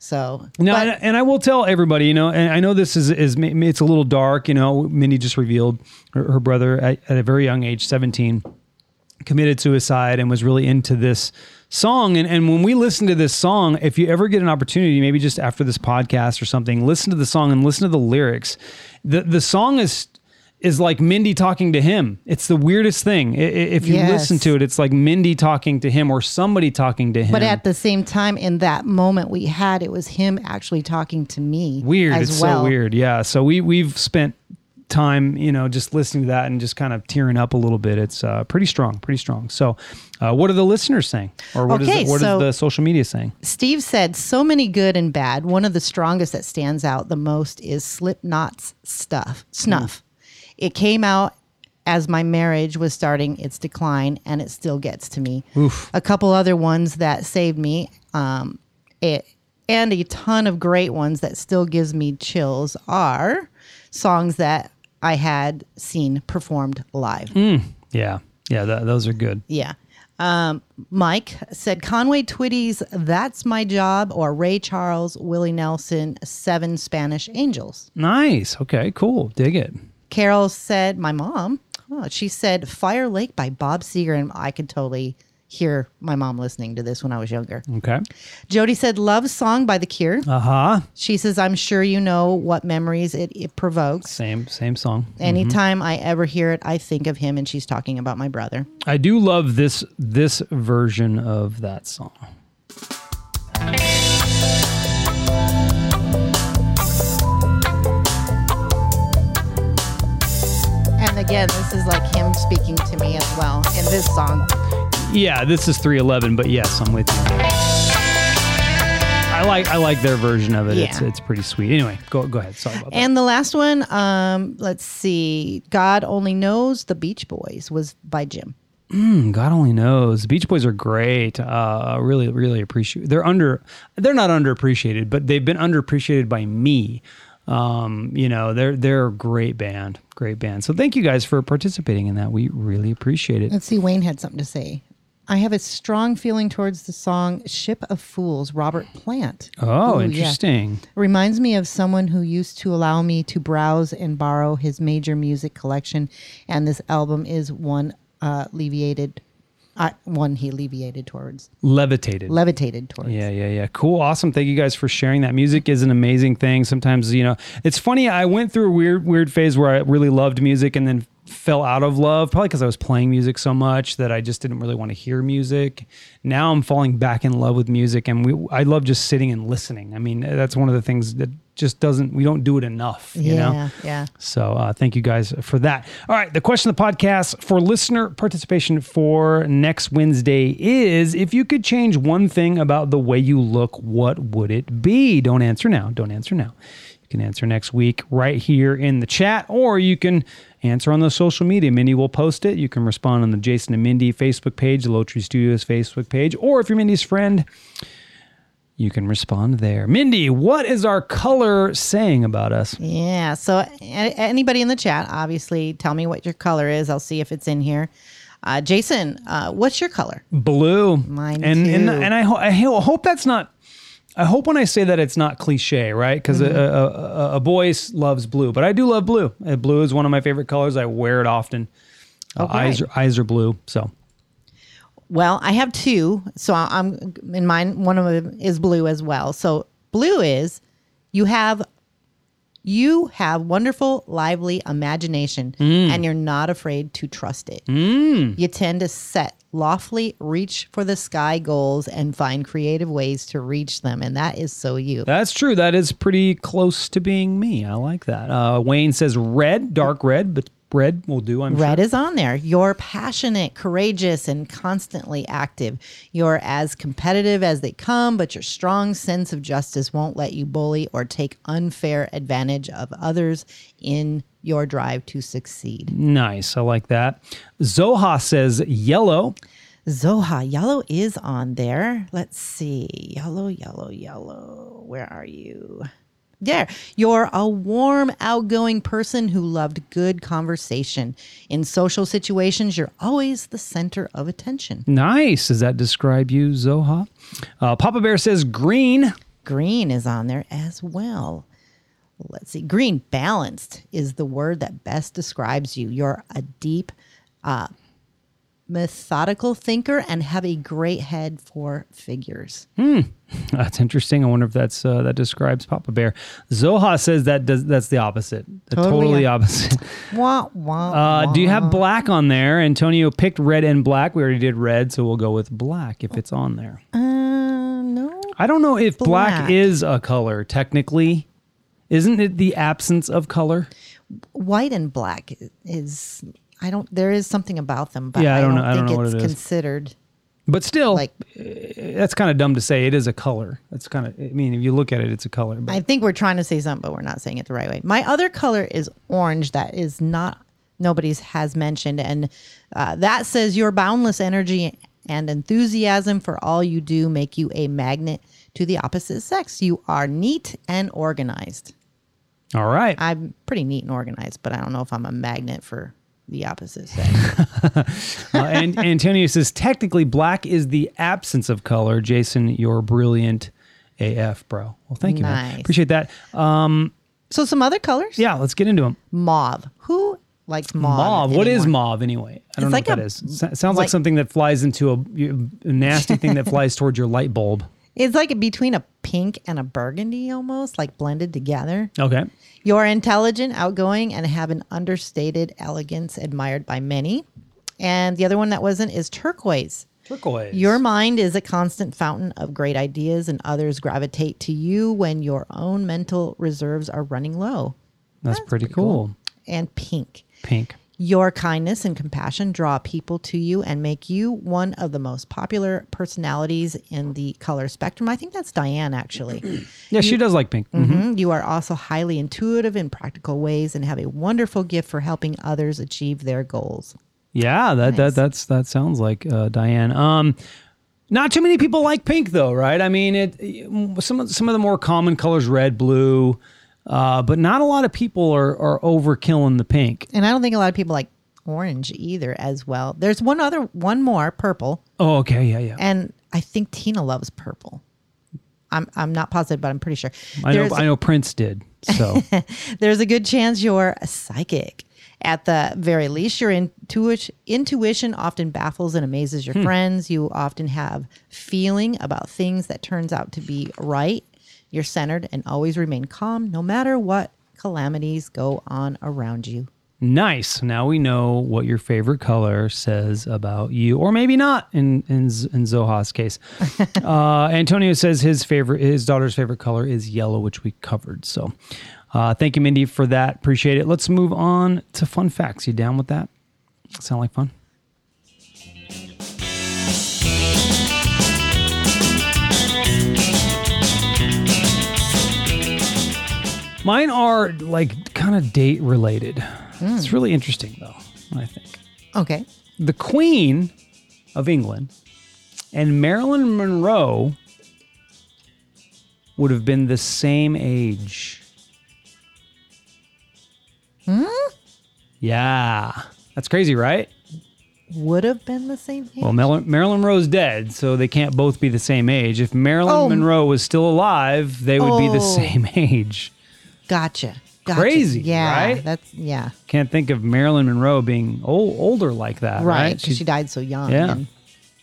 So No, but- and, and I will tell everybody, you know, and I know this is is it's a little dark. You know, Minnie just revealed her, her brother at, at a very young age, seventeen, committed suicide and was really into this song. And and when we listen to this song, if you ever get an opportunity, maybe just after this podcast or something, listen to the song and listen to the lyrics. The the song is is like Mindy talking to him. It's the weirdest thing. If you Yes. listen to it, it's like Mindy talking to him or somebody talking to him. but at the same time, in that moment we had, it was him actually talking to me. weird it's well. so weird yeah so we we've spent time you know just listening to that and just kind of tearing up a little bit it's uh, pretty strong pretty strong so uh, what are the listeners saying or what is Okay, the, what is so- the social media saying Steve said, so many good and bad. One of the strongest that stands out the most is Slipknot's stuff, snuff. It came out as my marriage was starting its decline, and it still gets to me. A couple other ones that saved me, um, it, and a ton of great ones that still gives me chills are songs that I had seen performed live. yeah yeah that, those are good Yeah. Um, Mike said Conway Twitty's That's My Job or Ray Charles, Willie Nelson, Seven Spanish Angels. nice okay cool dig it Carol said, My mom, oh, she said Fire Lake by Bob Seger. And I could totally hear my mom listening to this when I was younger. okay Jody said Love Song by The Cure. uh-huh She says, I'm sure you know what memories it, it provokes. same same song Anytime I ever hear it, I think of him, and she's talking about my brother. i do love this this version of that song And again, this is like him speaking to me as well in this song. Yeah this is 311 but yes i'm with you i like i like their version of it it's Yeah. it's pretty sweet anyway go go ahead sorry about that And the last one, um, let's see, God Only Knows the Beach Boys was by Jim. God only knows. The Beach Boys are great. Uh, really, really appreciate. They're under. They're not underappreciated, but they've been underappreciated by me. Um, you know, they're they're a great band, great band. So thank you guys for participating in that. We really appreciate it. Let's see, Wayne had something to say. I have a strong feeling towards the song Ship of Fools, Robert Plant. Oh, Ooh, interesting. It reminds me of someone who used to allow me to browse and borrow his major music collection, and this album is one uh, alleviated, uh, one he alleviated towards, Levitated. levitated towards. Yeah, yeah, yeah. Cool. Awesome. Thank you guys for sharing that. Music is an amazing thing. Sometimes, you know, it's funny. I went through a weird, weird phase where I really loved music and then fell out of love, probably because I was playing music so much that I just didn't really want to hear music. Now I'm falling back in love with music and we, I love just sitting and listening. I mean, that's one of the things that just doesn't, we don't do it enough, you yeah, know? yeah. So uh, thank you guys for that. All right, the question of the podcast for listener participation for next Wednesday is: If you could change one thing about the way you look, what would it be? Don't answer now. Don't answer now. You can answer next week right here in the chat, or you can answer on the social media. Mindy will post it. You can respond on the Jason and Mindy Facebook page, the Lowtree Studios Facebook page, or if you're Mindy's friend. You can respond there. Mindy, what is our color saying about us? Yeah. So, anybody in the chat, obviously, tell me what your color is. I'll see if it's in here. Uh, Jason, uh, what's your color? blue. Mine and, And too. and I, ho- I hope that's not. I hope when I say that it's not cliche, right? Because Mm-hmm. a, a, a, a boy loves blue, but I do love blue. Uh, blue is one of my favorite colors. I wear it often. Uh, eyes are, eyes are blue. So Well, I have two. So I'm in mine. One of them is blue as well. So blue is you have you have wonderful, lively imagination, and you're not afraid to trust it. You tend to set lawfully, reach for the sky goals, and find creative ways to reach them, and that is so you. that's true. That is pretty close to being me. I like that. Uh, Wayne says red, dark red, but red will do. I'm Red sure. is on there. You're passionate, courageous, and constantly active. You're as competitive as they come, but your strong sense of justice won't let you bully or take unfair advantage of others in your drive to succeed. Nice. I like that. Zoha says yellow. Zoha, yellow is on there. Let's see. Yellow, yellow, yellow. Where are you? There. You're a warm, outgoing person who loved good conversation. In social situations, you're always the center of attention. Nice. Does that describe you, Zoha? Uh, Papa Bear says green. Green is on there as well. Let's see. Green, balanced, is the word that best describes you. You're a deep, uh, methodical thinker and have a great head for figures. That's interesting. I wonder if that's uh, that describes Papa Bear. Zoha says that does that's the opposite. The Totally totally, opposite. Wah, wah, Uh, do you have black on there? Antonio picked red and black. We already did red, so we'll go with black if it's on there. Uh, no. I don't know if black, Black. is a color technically. Isn't it the absence of color? White and black is. I don't. There is something about them, but Yeah, I I don't don't, know- I don't think know what it's it is. considered But still, like. that's kind of dumb to say. It is a color. That's kind of. I mean, if you look at it, it's a color. But I think we're trying to say something, but we're not saying it the right way. My other color is orange. That is not nobody's has mentioned, and uh, that says your boundless energy and enthusiasm for all you do make you a magnet to the opposite sex. You are neat and organized. All right. I'm pretty neat and organized, but I don't know if I'm a magnet for the opposite sex. uh, and Antonio says technically black is the absence of color. Jason, you're brilliant AF, bro. Well, thank you, man. Appreciate that. Um, so some other colors. yeah, let's get into them. Mauve. Who likes mauve? Mauve. What is anymore? mauve anyway? I don't It's know like what that a- is. So- sounds like, like- something that flies into a, a nasty thing that flies towards your light bulb. It's like between a pink and a burgundy almost, like blended together. Okay. You're intelligent, outgoing, and have an understated elegance admired by many. And the other one that wasn't is turquoise. Turquoise. Your mind is a constant fountain of great ideas, and others gravitate to you when your own mental reserves are running low. That's, pretty, cool. And pink. Pink. Your kindness and compassion draw people to you and make you one of the most popular personalities in the color spectrum. I think that's Diane, actually. Yeah, she does like pink. Mhm. Mhm. You are also highly intuitive in practical ways and have a wonderful gift for helping others achieve their goals. Yeah, that that that's that sounds like uh, Diane. Um, not too many people like pink though, right? I mean, it some of some of the more common colors, red, blue, uh, but not a lot of people are are overkilling the pink. And I don't think a lot of people like orange either as well. There's one other one more purple, Oh, okay. Yeah, yeah. and I think Tina loves purple. I'm I'm not positive, but I'm pretty sure. I know. I know Prince did. So there's a good chance you're a psychic. At the very least, your intuition, intuition often baffles and amazes your friends. You often have feeling about things that turns out to be right. You're centered and always remain calm no matter what calamities go on around you. nice. Now we know what your favorite color says about you, or maybe not. In in, in Zoha's case, uh, Antonio says his favorite, his daughter's favorite color is yellow, which we covered. So, uh, thank you, Mindy, for that. Appreciate it. Let's move on to fun facts. You down with that? Sound like fun? Mine are like kind of date related. It's really interesting though, I think. Okay. The Queen of England and Marilyn Monroe would have been the same age. Hmm? Yeah. That's crazy, right? Would have been the same age. Well, Mar- Marilyn Monroe's dead, so they can't both be the same age. If Marilyn Oh. Monroe was still alive, they would be the Oh. same age. Gotcha. gotcha. Crazy, Yeah. right? That's yeah. Can't think of Marilyn Monroe being old, older like that, Right. Because She's- she died so young. Yeah. and-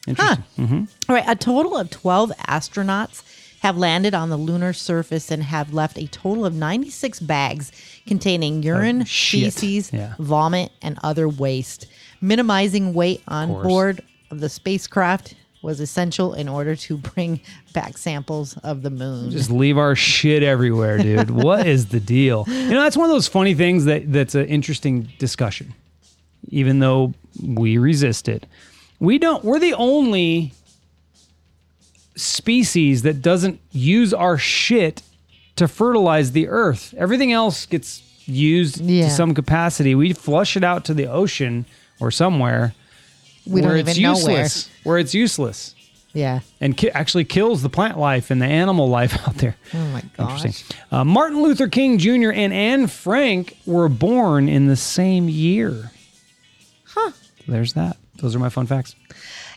Interesting. Mm-hmm. All right, a total of 12 astronauts have landed on the lunar surface and have left a total of 96 bags containing oh, urine, Oh, feces, Yeah. vomit, and other waste. Minimizing weight on board of the spacecraft was essential in order to bring back samples of the moon. Just leave our shit everywhere, dude. what is the deal? You know, that's one of those funny things that that's an interesting discussion. Even though we resist it. We don't we're the only species that doesn't use our shit to fertilize the earth. Everything else gets used Yeah. to some capacity. We flush it out to the ocean or somewhere we where don't it's even know where. useless. Where it's useless Yeah. and ki- actually kills the plant life and the animal life out there. Oh my gosh. Interesting. Uh, Martin Luther King Jr. and Anne Frank were born in the same year. Huh. There's that. Those are my fun facts.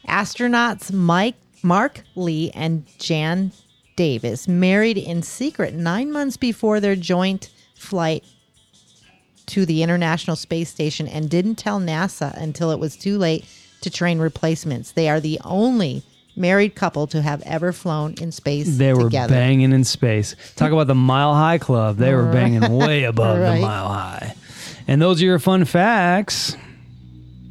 Astronauts Mike, Mark Lee, and Jan Davis married in secret nine months before their joint flight to the International Space Station and didn't tell NASA until it was too late to train replacements. They are the only married couple to have ever flown in space They were together. banging in space. Talk about the Mile High Club. They were banging way above Right. the Mile High. And those are your fun facts.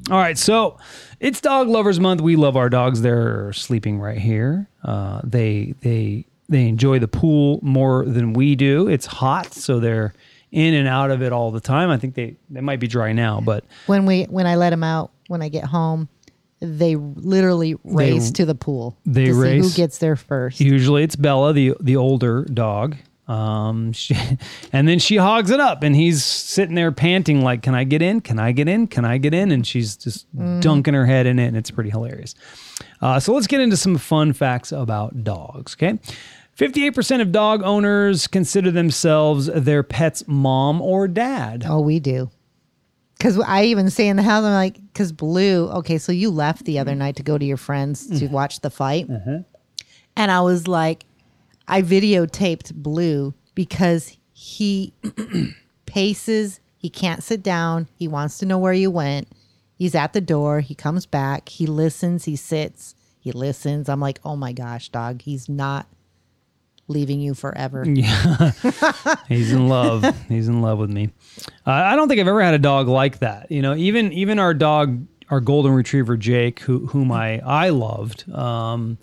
All right, so it's Dog Lovers Month. We love our dogs. They're sleeping right here. Uh, they they they enjoy the pool more than we do. It's hot, so they're in and out of it all the time. I think they they might be dry now, but when we when I let them out when I get home, they literally race to the pool. they to see race. who gets there first. Usually it's Bella, the the older dog. Um, she, and then she hogs it up, and he's sitting there panting like, "Can I get in? Can I get in? Can I get in?" And she's just dunking her head in it, and it's pretty hilarious. Uh, so let's get into some fun facts about dogs. Okay. 58% of dog owners consider themselves their pet's mom or dad. Oh, we do. Because I even say in the house, I'm like, because Blue, okay, so you left the other mm-hmm. night to go to your friends to mm-hmm. watch the fight. Mm-hmm. And I was like, I videotaped Blue because he paces, he can't sit down, he wants to know where you went. He's at the door, he comes back, he listens, he sits, he listens. I'm like, oh my gosh, dog, he's not leaving you forever. Yeah. He's in love. He's in love with me. Uh, I don't think I've ever had a dog like that. You know, even even our dog, our golden retriever Jake, who whom I I loved. Um,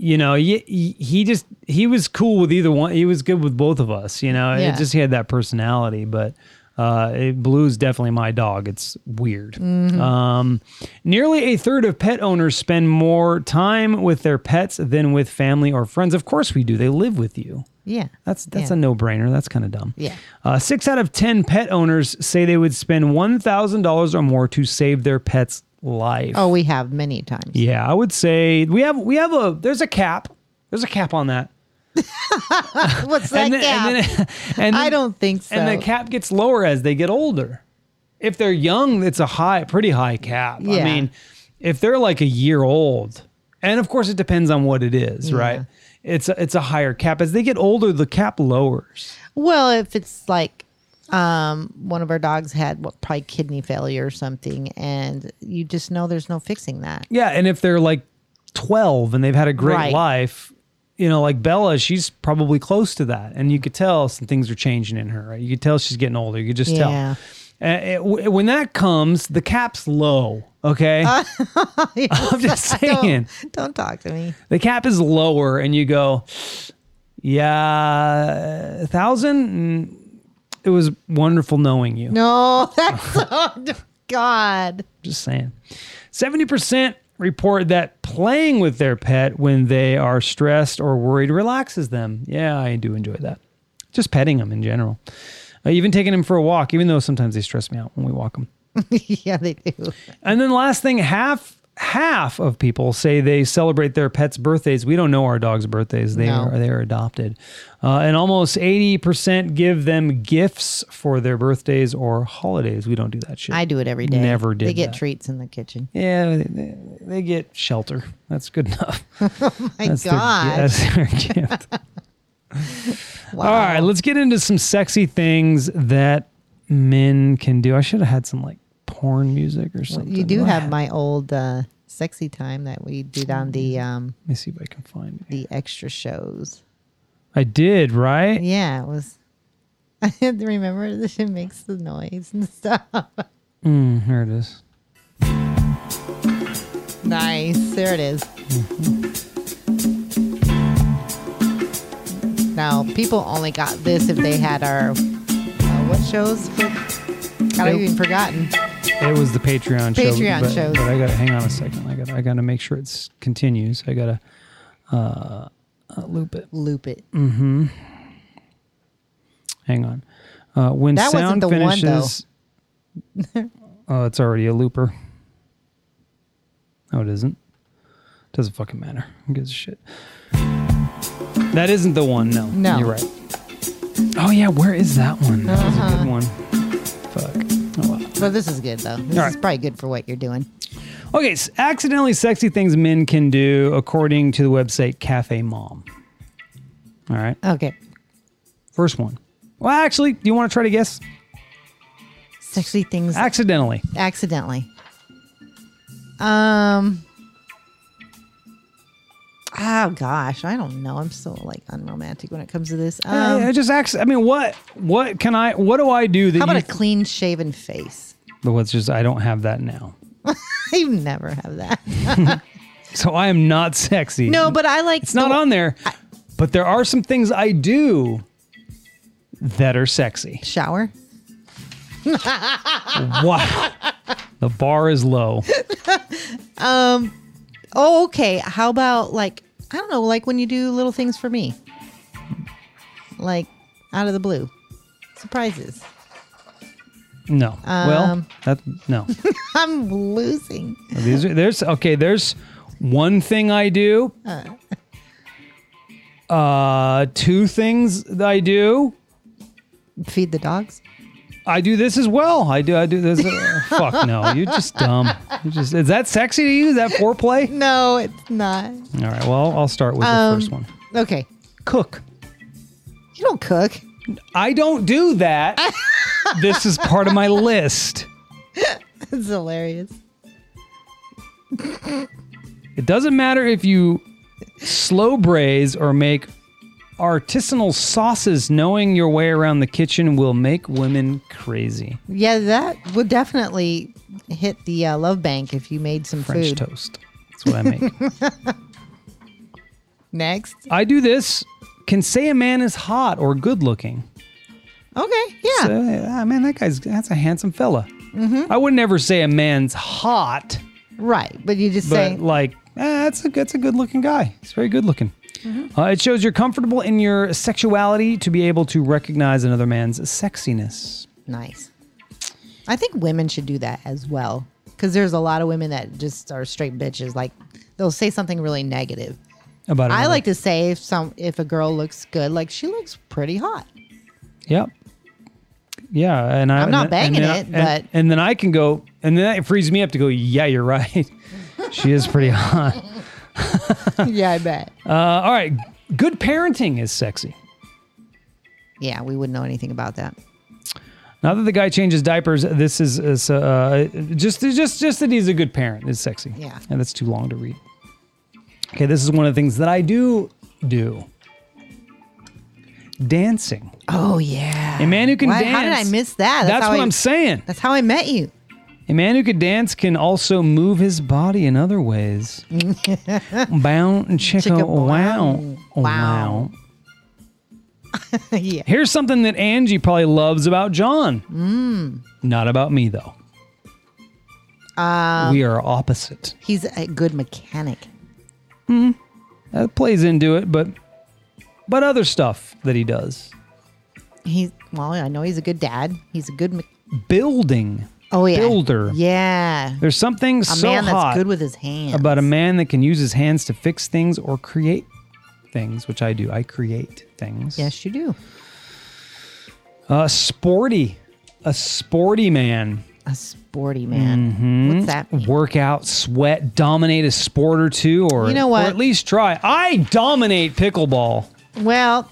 you know, he, he just he was cool with either one. He was good with both of us. You know, Yeah. it just he had that personality. But uh, it, Blue's definitely my dog. It's weird. Um, nearly a third of pet owners spend more time with their pets than with family or friends. Of course, we do. They live with you. Yeah. That's that's Yeah. a no brainer. That's kind of dumb. Yeah. Uh, six out of ten pet owners say they would spend one thousand dollars or more to save their pet's life. Oh, we have many times. yeah. I would say we have we have a there's a cap. There's a cap on that. What's that and then, gap? and then, and I don't think so. And the cap gets lower as they get older. if they're young, it's a high, pretty high cap. I mean, if they're like a year old, and of course it depends on what it is, right? It's a, it's a higher cap. As they get older, the cap lowers. Well, if it's like um, one of our dogs had what probably kidney failure or something, and you just know there's no fixing that. Yeah, and if they're like 12 and they've had a great Right. life, you know, like Bella, she's probably close to that. And you could tell some things are changing in her, right? You could tell she's getting older. You could just Yeah. tell. Uh, it- when that comes, the cap's low, okay? I'm just saying. Don't, don't talk to me. The cap is lower, and you go, yeah, a thousand? Mm, It was wonderful knowing you. No, that's so, God. Just saying. 70% report that playing with their pet when they are stressed or worried relaxes them. Yeah, I do enjoy that. Just petting them in general. Uh, even taking them for a walk, even though sometimes they stress me out when we walk them. yeah, they do. And then the last thing, half half of people say they celebrate their pets' birthdays. We don't know our dog's birthdays. They No. are they are adopted. Uh, and almost 80% give them gifts for their birthdays or holidays. We don't do that shit. I do it every day. Never did They get that. treats in the kitchen. Yeah, they, they- get shelter. That's good enough. Oh my That's their, God. that's their gift. wow. All right, let's get into some sexy things that men can do. I should have had some like porn music or something. you do have my old uh, sexy time that we did on the um, Let me see if I can find it. the extra shows. I did, right? Yeah, it was. I had to remember that it makes the noise and stuff. Mm, here it is. Nice. There it is. Now, people only got this if they had our uh, what shows? I've even forgotten. It was the Patreon, show. Patreon but, shows. But I got to hang on a second. I got I got to make sure it continues. I got to uh, uh, loop it. Loop it. Mm-hmm. Hang on. Uh, when That wasn't sound the one, though. finishes. oh, it's already a looper. No, it isn't. Doesn't fucking matter. Who gives a shit? That isn't the one. No. No. You're right. Oh yeah, where is that one? That was a Uh-huh. good one. Fuck. Well. But this is good though. This All is right. probably good for what you're doing. Okay, s accidentally sexy things men can do according to the website Cafe Mom. All right, Okay. first one. Well, actually, do you want to try to guess? Sexy things Accidentally. accidentally. Um. Oh gosh, I don't know. I'm so like unromantic when it comes to this. Um, I just acc- I mean, what what can I what do I do that how about you a clean shaven face? But what's just I don't have that now. You never have that. So I am not sexy. No, but I like it's not on there. But there are some things I do that are sexy. shower. Wow. the bar is low. Oh, okay. How about like I don't know, like when you do little things for me, like out of the blue, surprises. No. well, Um, that no. I'm losing. These are there's okay, there's one thing I do. Uh two things that I do. Feed the dogs. I do this as well. I do. I do this. fuck no, you're just dumb. You just is that sexy to you? Is that foreplay? No, it's not. All right. Well, I'll start with Um, the first one. Okay. Cook. You don't cook. I don't do that. this is part of my list. It's hilarious. It doesn't matter if you slow braise or make artisanal sauces. Knowing your way around the kitchen will make women crazy. Yeah, that would definitely hit the uh, love bank if you made some French food. toast. That's what I make. Next. I do this. Can say a man is hot or good looking. Okay. Yeah. So, ah, man, that guy's that's a handsome fella. I would never say a man's hot, right. But you just but say like, eh, that's a that's a good looking guy. He's very good looking. Uh, it shows you're comfortable in your sexuality to be able to recognize another man's sexiness. nice. I think women should do that as well. Because there's a lot of women that just are straight bitches. Like they'll say something really negative. About I like to say if some if a girl looks good, like she looks pretty hot. Yep. Yeah, and I, I'm not and banging I- it, and- but- and then I can go, and then it frees me up to go. Yeah, you're right. she is pretty hot. yeah, I bet. Uh, all right, good parenting is sexy. Yeah, we wouldn't know anything about that. Now that the guy changes diapers, this is, is uh, just just just that he's a good parent is sexy. Yeah. and that's too long to read. Okay, this is one of the things that I do do. Dancing. Oh yeah. A man who can Why- dance. How did I miss that? That's, how what I, I'm saying. That's how I met you. A man who can dance can also move his body in other ways. Bow and chicka Chicka wow. wow. Wow. yeah. Here's something that Angie probably loves about John. Mm. Not about me, though. Um, we are opposite. He's a good mechanic. Hmm. That plays into it, but but other stuff that he does. He's well, I know he's a good dad. He's a good. Me- Building. Oh yeah. Builder. Yeah. There's something A so man hot that's good with his hands. about a man that can use his hands to fix things or create things, which I do. I create things. Yes, you do. A sporty. A sporty man. A sporty man. Mm-hmm. What's that mean? Work out, sweat, dominate a sport or two, or You know or what? at least try. I dominate pickleball. Well,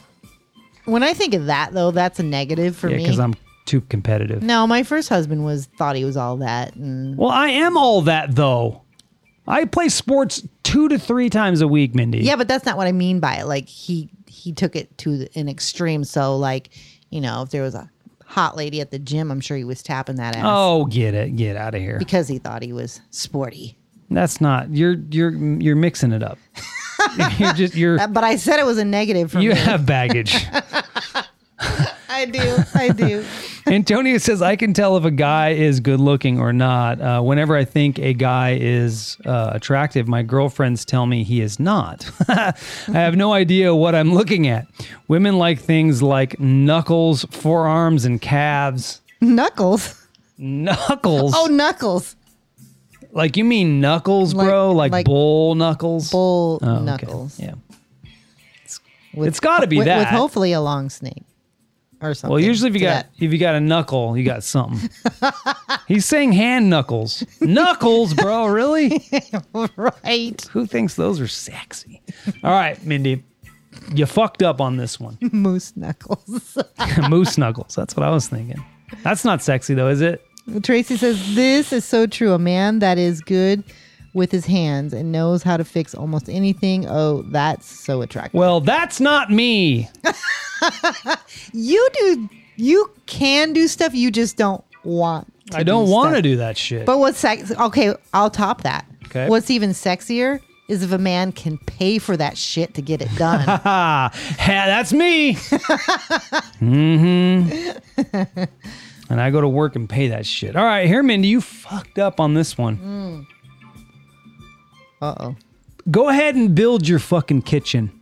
when I think of that though, that's a negative for Yeah, me. because I'm too competitive. no, my first husband was thought he was all that, and Well, I am all that though. I play sports two to three times a week, Mindy. yeah, but that's not what I mean by it. Like he he took it to the- an extreme. So like, you know, if there was a hot lady at the gym, I'm sure he was tapping that ass Oh, get it, get out of here. because he thought he was sporty. That's not. You're you're you're mixing it up. you're just you're Uh, But I said it was a negative for you me. have baggage. I do. I do. Antonio says, I can tell if a guy is good looking or not. Uh, whenever I think a guy is uh, attractive, my girlfriends tell me he is not. I have no idea what I'm looking at. Women like things like knuckles, forearms, and calves. Knuckles. Knuckles? Oh, knuckles. like you mean knuckles, Like- bro? Like, like bull knuckles? Bull Oh, okay. knuckles. Yeah. With- It's gotta be with, that. With hopefully a long snake or something. Well, usually if you got if you got a knuckle, you got something. He's saying hand knuckles. Knuckles, bro, really? right. Who thinks those are sexy? All right, Mindy, you fucked up on this one. Moose knuckles. Moose knuckles. That's what I was thinking. That's not sexy though, is it? Tracy says this is so true. A man that is good with his hands and knows how to fix almost anything. Oh, that's so attractive. Well, that's not me. You do. You can do stuff. You just don't want. To I don't do want to do that shit. But what's sex? Okay, I'll top that. Okay. What's even sexier is if a man can pay for that shit to get it done. ah, ha, that's me. mm-hmm. and I go to work and pay that shit. All right, here, Mindy, you fucked up on this one. Uh oh. Go ahead and build your fucking kitchen.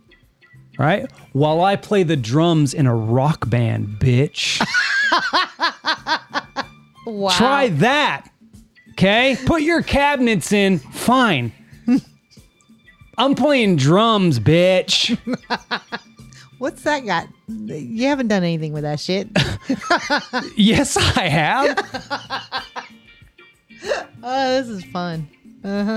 Right? While I play the drums in a rock band, bitch. Wow. Try that. Okay? Put your cabinets in. Fine. I'm playing drums, bitch. What's that got? You haven't done anything with that shit. yes, I have. oh, this is fun.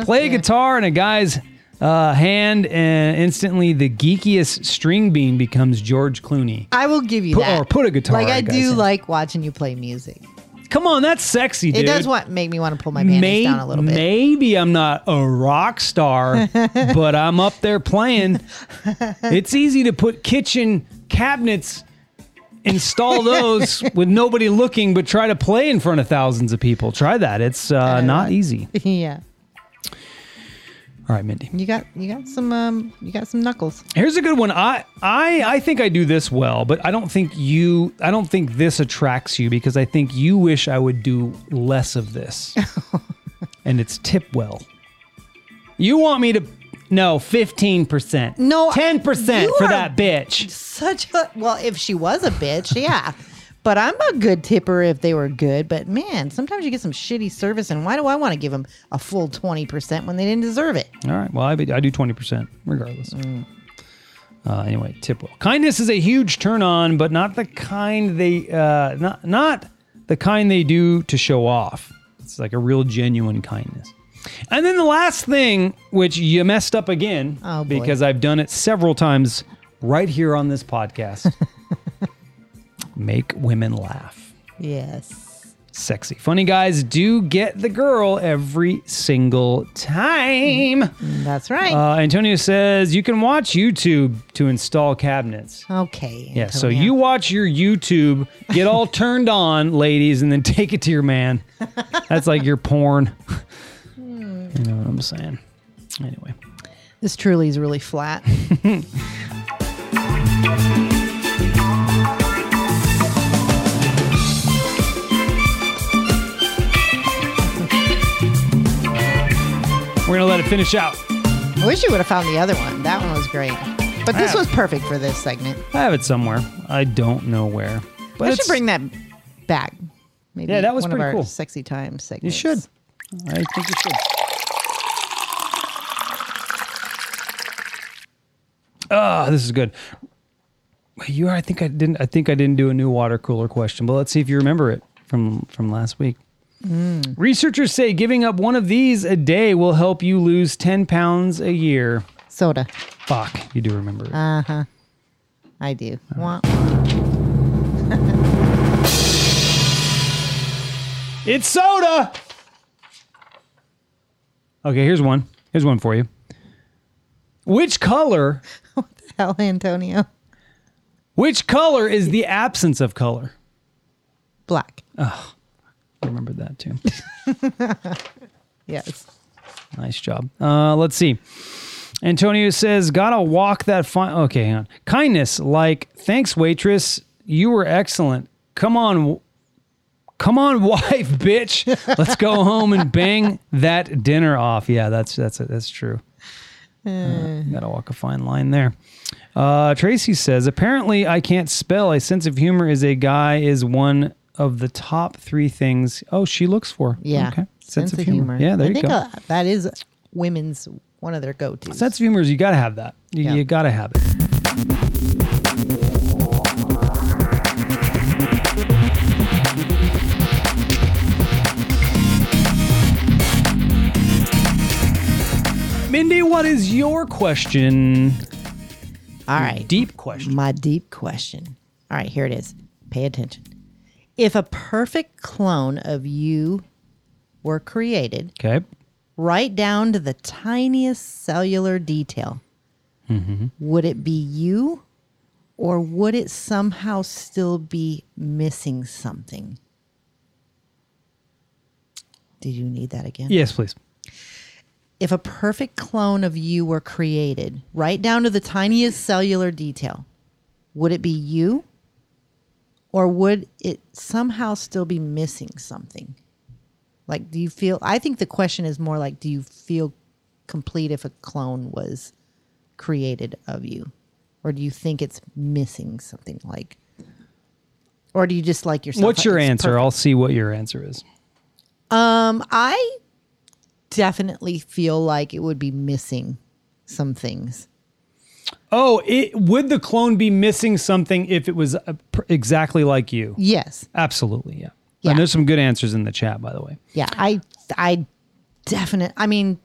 Play a guitar in a guy's uh, hand, and instantly the geekiest string bean becomes George Clooney. I will give you that. or put a guitar Like in I do hand. like watching you play music. Come on, that's sexy, dude. It does what make me want to pull my panties May- down a little bit. Maybe I'm not a rock star, but I'm up there playing. It's easy to put kitchen cabinets, install those with nobody looking, but try to play in front of thousands of people. Try that. It's uh, not easy. yeah. All right, Mindy. You got you got some um you got some knuckles. Here's a good one. I I I think I do this well, but I don't think you I don't think this attracts you because I think you wish I would do less of this. and it's tip well. You want me to no, 15%. No, 10% you for are- that bitch. Such a well, if she was a bitch, yeah. But I'm a good tipper if they were good. But man, sometimes you get some shitty service, and why do I want to give them a full twenty percent when they didn't deserve it? All right. Well, I, be- I do 20% regardless. Mm. Uh, anyway, tip well. Kindness is a huge turn on, but not the kind they uh, not not the kind they do to show off. It's like a real genuine kindness. And then the last thing, which you messed up again, Oh, because I've done it several times right here on this podcast. Make women laugh. Yes. Sexy. Funny guys do get the girl every single time. That's right. Uh, Antonio says you can watch YouTube to install cabinets. okay. Yeah, so Antonio. you watch your YouTube, get all turned on, ladies, and then take it to your man. That's like your porn. you know what I'm saying? Anyway. This truly is really flat. We're going to let it finish out. I wish you would have found the other one. That one was great. But this was perfect for this segment. I have it somewhere. I don't know where. But I should it's- bring that back. Maybe Yeah, that was one pretty of our cool. Sexy time segment. You should. I think you should. Ah, this is good. You are. I think I didn't. I think I didn't do a new water cooler question, but let's see if you remember it from from last week. Researchers say giving up one of these a day will help you lose ten pounds a year. Soda. Fuck, you do remember it. Uh huh. I do. Wah. It's soda. Okay, here's one. Here's one for you. Which color? What the hell, Antonio. Which color is the absence of color? Black. I remembered that too. Yes. nice job. Uh, let's see. Antonio says, "Gotta walk that fine." Okay, hang on. Kindness, like thanks, waitress. You were excellent. Come on, come on, wife, bitch. Let's go home and bang that dinner off. Yeah, that's that's it. That's true. Uh, gotta walk a fine line there. Uh, Tracy says, apparently I can't spell. A sense of humor is a guy is one of the top three things. Oh, she looks for. Yeah. Okay. Sense, of, humor. Yeah, there I you think go. uh, that is women's one of their go-tos. Sense of humor is you got to have that. You, Yeah. you got to have it. Mindy, what is your question? All right. Deep question. My deep question. All right, here it is. Pay attention. If a perfect clone of you were created, Okay. right down to the tiniest cellular detail, mm-hmm. would it be you or would it somehow still be missing something? Did you need that again? Yes, please. If a perfect clone of you were created, right down to the tiniest cellular detail, would it be you? Or would it somehow still be missing something? Like, do you feel? I think the question is more like, do you feel complete if a clone was created of you? Or do you think it's missing something? Like, or do you just like yourself? What's your it's answer? perfect? I'll see what your answer is. Um, I definitely feel like it would be missing some things. Oh, it would the clone be missing something if it was uh, pr- exactly like you? Yes. Absolutely, yeah. Yeah. And there's some good answers in the chat, by the way. Yeah. I, I definitely, I mean,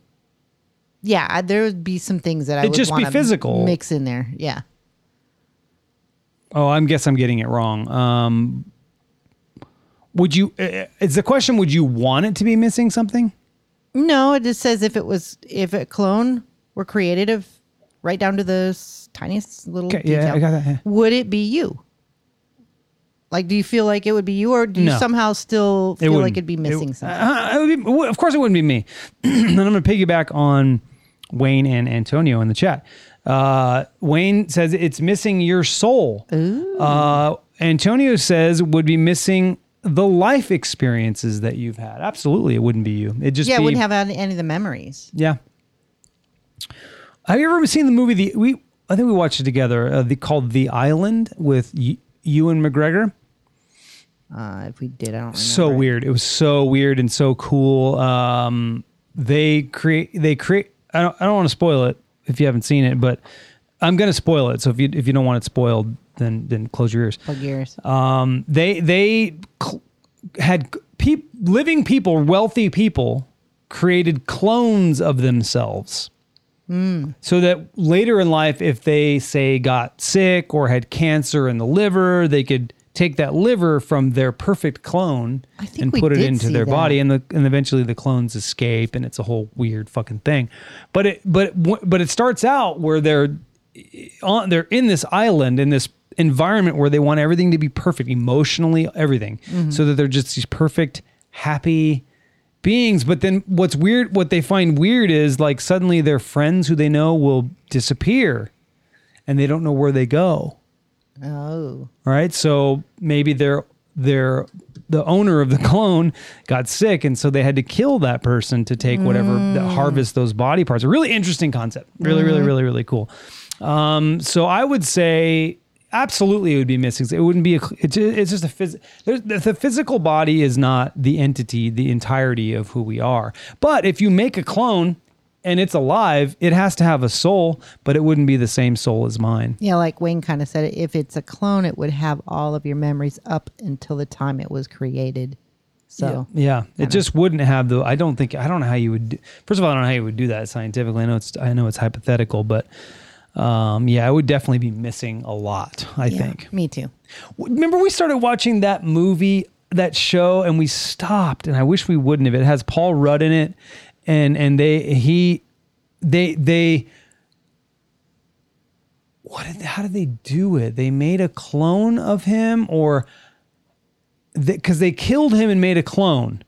yeah, I, there would be some things that I It'd would just be physical. mix in there. Yeah. Oh, I guess I'm getting it wrong. Um, would you? Uh, is the question? Would you want it to be missing something? No, it just says if it was, if a clone were created of right down to the s- tiniest little Okay, yeah, detail, I got that, yeah. would it be you? Like, do you feel like it would be you, or do you No. somehow still feel like wouldn't. it'd be missing It- something? uh, it would be- of course, it wouldn't be me. and I'm going to piggyback on Wayne and Antonio in the chat. Uh, Wayne says it's missing your soul. Uh, Antonio says would be missing the life experiences that you've had. Absolutely, it wouldn't be you. It just yeah, be, wouldn't have any, any of the memories. Yeah. Have you ever seen the movie? The we I think we watched it together. Uh, the called The Island with y- Ewan McGregor. Uh, if we did, I don't remember. so weird. It was so weird and so cool. Um, they create. They create. I don't. I don't want to spoil it if you haven't seen it, but I'm going to spoil it. So if you if you don't want it spoiled, then then close your ears. Plug yours. Um, they they cl- had peop living people, wealthy people, created clones of themselves. So that later in life, if they say got sick or had cancer in the liver, they could take that liver from their perfect clone and put it into their that. body, and the and eventually the clones escape, and it's a whole weird fucking thing. But it but but it starts out where they're on they're in this island in this environment where they want everything to be perfect emotionally everything Mm-hmm. so that they're just these perfect happy beings but then what's weird what they find weird is like suddenly their friends who they know will disappear and they don't know where they go. Oh. right? So maybe they're they're the owner of the clone got sick and so they had to kill that person to take whatever that harvest those body parts a really interesting concept. Really really really really cool. Um so i would say absolutely it would be missing it wouldn't be a it's, it's just a phys- the, physical body is not the entity the entirety of who we are but if you make a clone and it's alive it has to have a soul but it wouldn't be the same soul as mine Yeah, like Wayne kind of said. If it's a clone, it would have all of your memories up until the time it was created. So Yeah, it just wouldn't have the. I don't think. I don't know how you would. Do, first of all, I don't know how you would do that scientifically. I know it's. I know it's hypothetical, but um, yeah, I would definitely be missing a lot. I yeah, think. me too. Remember, we started watching that movie, that show, and we stopped. And I wish we wouldn't have. It has Paul Rudd in it, and and they he they they. What did how did they do it? They made a clone of him, or because they killed him and made a clone,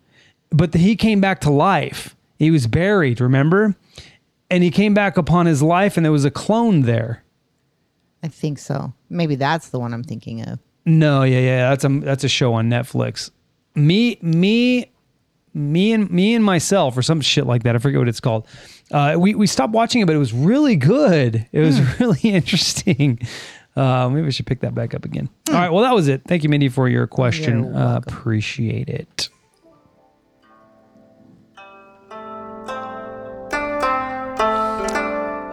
but he came back to life. He was buried, remember? And he came back upon his life, and there was a clone there. I think so. Maybe that's the one I'm thinking of. No, yeah, yeah, that's a that's a show on Netflix. Me, me, me and me and myself, or some shit like that. I forget what it's called. Uh, we we stopped watching it, but it was really good. It was really interesting. Uh, maybe we should pick that back up again. All right, well, that was it. Thank you, Mindy, for your question. Uh, appreciate it.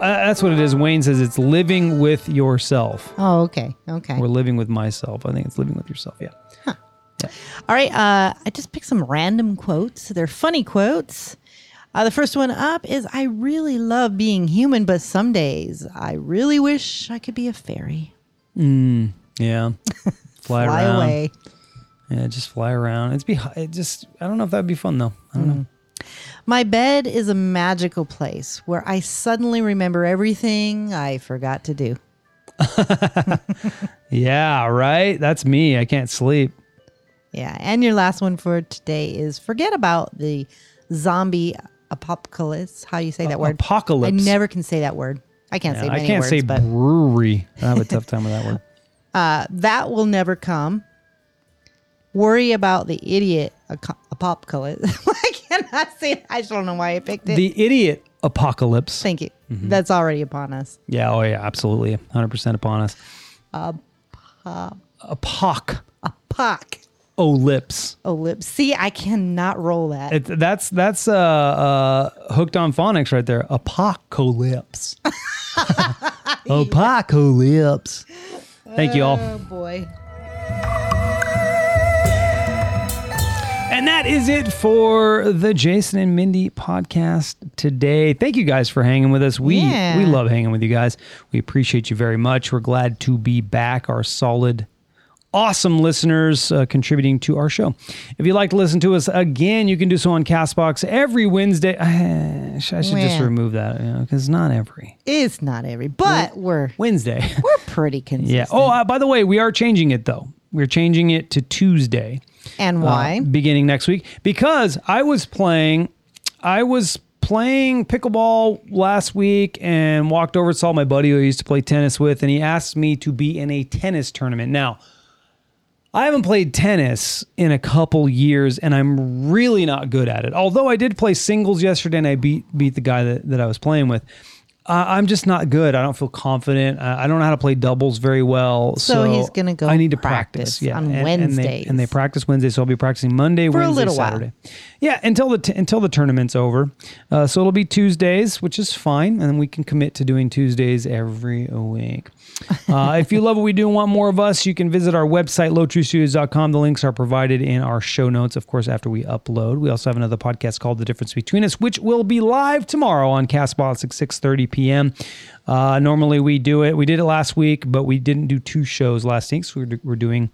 That's what it is. Wayne says it's living with yourself. Oh, okay. Okay. We're living with myself. I think it's living with yourself. Yeah. All right. Uh, I just picked some random quotes. They're funny quotes. Uh, the first one up is I really love being human, but some days I really wish I could be a fairy. Yeah. Fly, Fly around. away. Yeah, just fly around. It's be it just I don't know if that'd be fun though. I don't know. My bed is a magical place where I suddenly remember everything I forgot to do. Yeah, right? That's me. I can't sleep. Yeah. And your last one for today is forget about the zombie apocalypse. How you say that word? Apocalypse. I never can say that word. I can't say Yeah, many I can't words, say but brewery. I have a tough time with that word. uh, that will never come. Worry about the idiot aco- apocalypse. I cannot say. it. I just don't know why I picked it. The idiot apocalypse. Thank you. Mm-hmm. That's already upon us. Yeah, oh yeah, absolutely. 100% upon us. Apoc. Pock. Oh lips. Oh, lips. See, I cannot roll that. It, that's that's uh, uh, hooked on phonics right there. Apocalypse. Apocalypse. Thank you all. oh boy. And that is it for the Jason and Mindy podcast today. Thank you guys for hanging with us. We Yeah. we love hanging with you guys. We appreciate you very much. We're glad to be back. Our solid awesome listeners uh, contributing to our show. If you'd like to listen to us again, you can do so on Castbox every Wednesday. I should just remove that because not every It's not every, but we're Wednesday. we're pretty consistent. yeah. Oh, uh, by the way, we are changing it though. We're changing it to Tuesday and why? uh, beginning next week because I was playing I was playing pickleball last week and walked over and saw my buddy who I used to play tennis with and he asked me to be in a tennis tournament. Now, I haven't played tennis in a couple years and I'm really not good at it. Although I did play singles yesterday and I beat beat the guy that, that I was playing with. I, I'm just not good. I don't feel confident. I, I don't know how to play doubles very well. So, So he's gonna go I need to practice practice. Yeah, on and, and they, Wednesdays. and they practice Wednesday, so I'll be practicing Monday, For Wednesday, little while. Saturday. Yeah, until the t- until the tournament's over. Uh, so it'll be Tuesdays, which is fine, and then we can commit to doing Tuesdays every week. Uh, if you love what we do and want more of us, you can visit our website, lowtreestudios.com. The links are provided in our show notes, of course, after we upload. We also have another podcast called The Difference Between Us, which will be live tomorrow on Castbox at 6.30 p.m. Uh, normally we do it. We did it last week, but we didn't do two shows last week, so we're, we're doing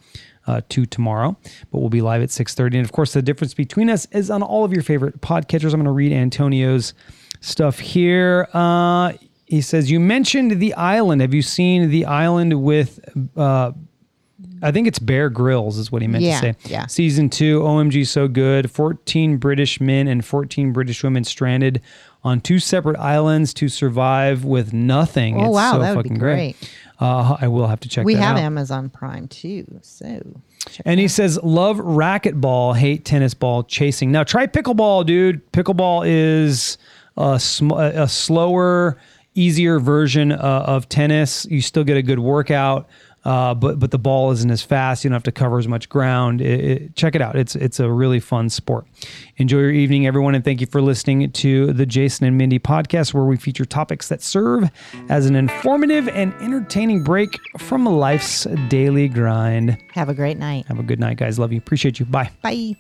uh, two tomorrow, but we'll be live at 6.30. And, of course, The Difference Between Us is on all of your favorite podcatchers. I'm going to read Antonio's stuff here. Uh, he says, you mentioned The Island. Have you seen The Island with... Uh, I think it's Bear Grylls is what he meant Yeah, to say. yeah. Season two, OMG, so good. 14 British men and 14 British women stranded on two separate islands to survive with nothing. Oh, It's wow, so that would be fucking great. great. Uh, I will have to check We have out. Amazon Prime too. So And he says, love racquetball, hate tennis ball chasing. Now try pickleball, dude. Pickleball is a, sm- a slower, easier version uh, of tennis. You still get a good workout, uh, but but the ball isn't as fast. You don't have to cover as much ground. It, it, check it out. It's it's a really fun sport. Enjoy your evening, everyone, and thank you for listening to the Jason and Mindy podcast, where we feature topics that serve as an informative and entertaining break from life's daily grind. Have a great night. Have a good night, guys. Love you. Appreciate you. Bye. Bye.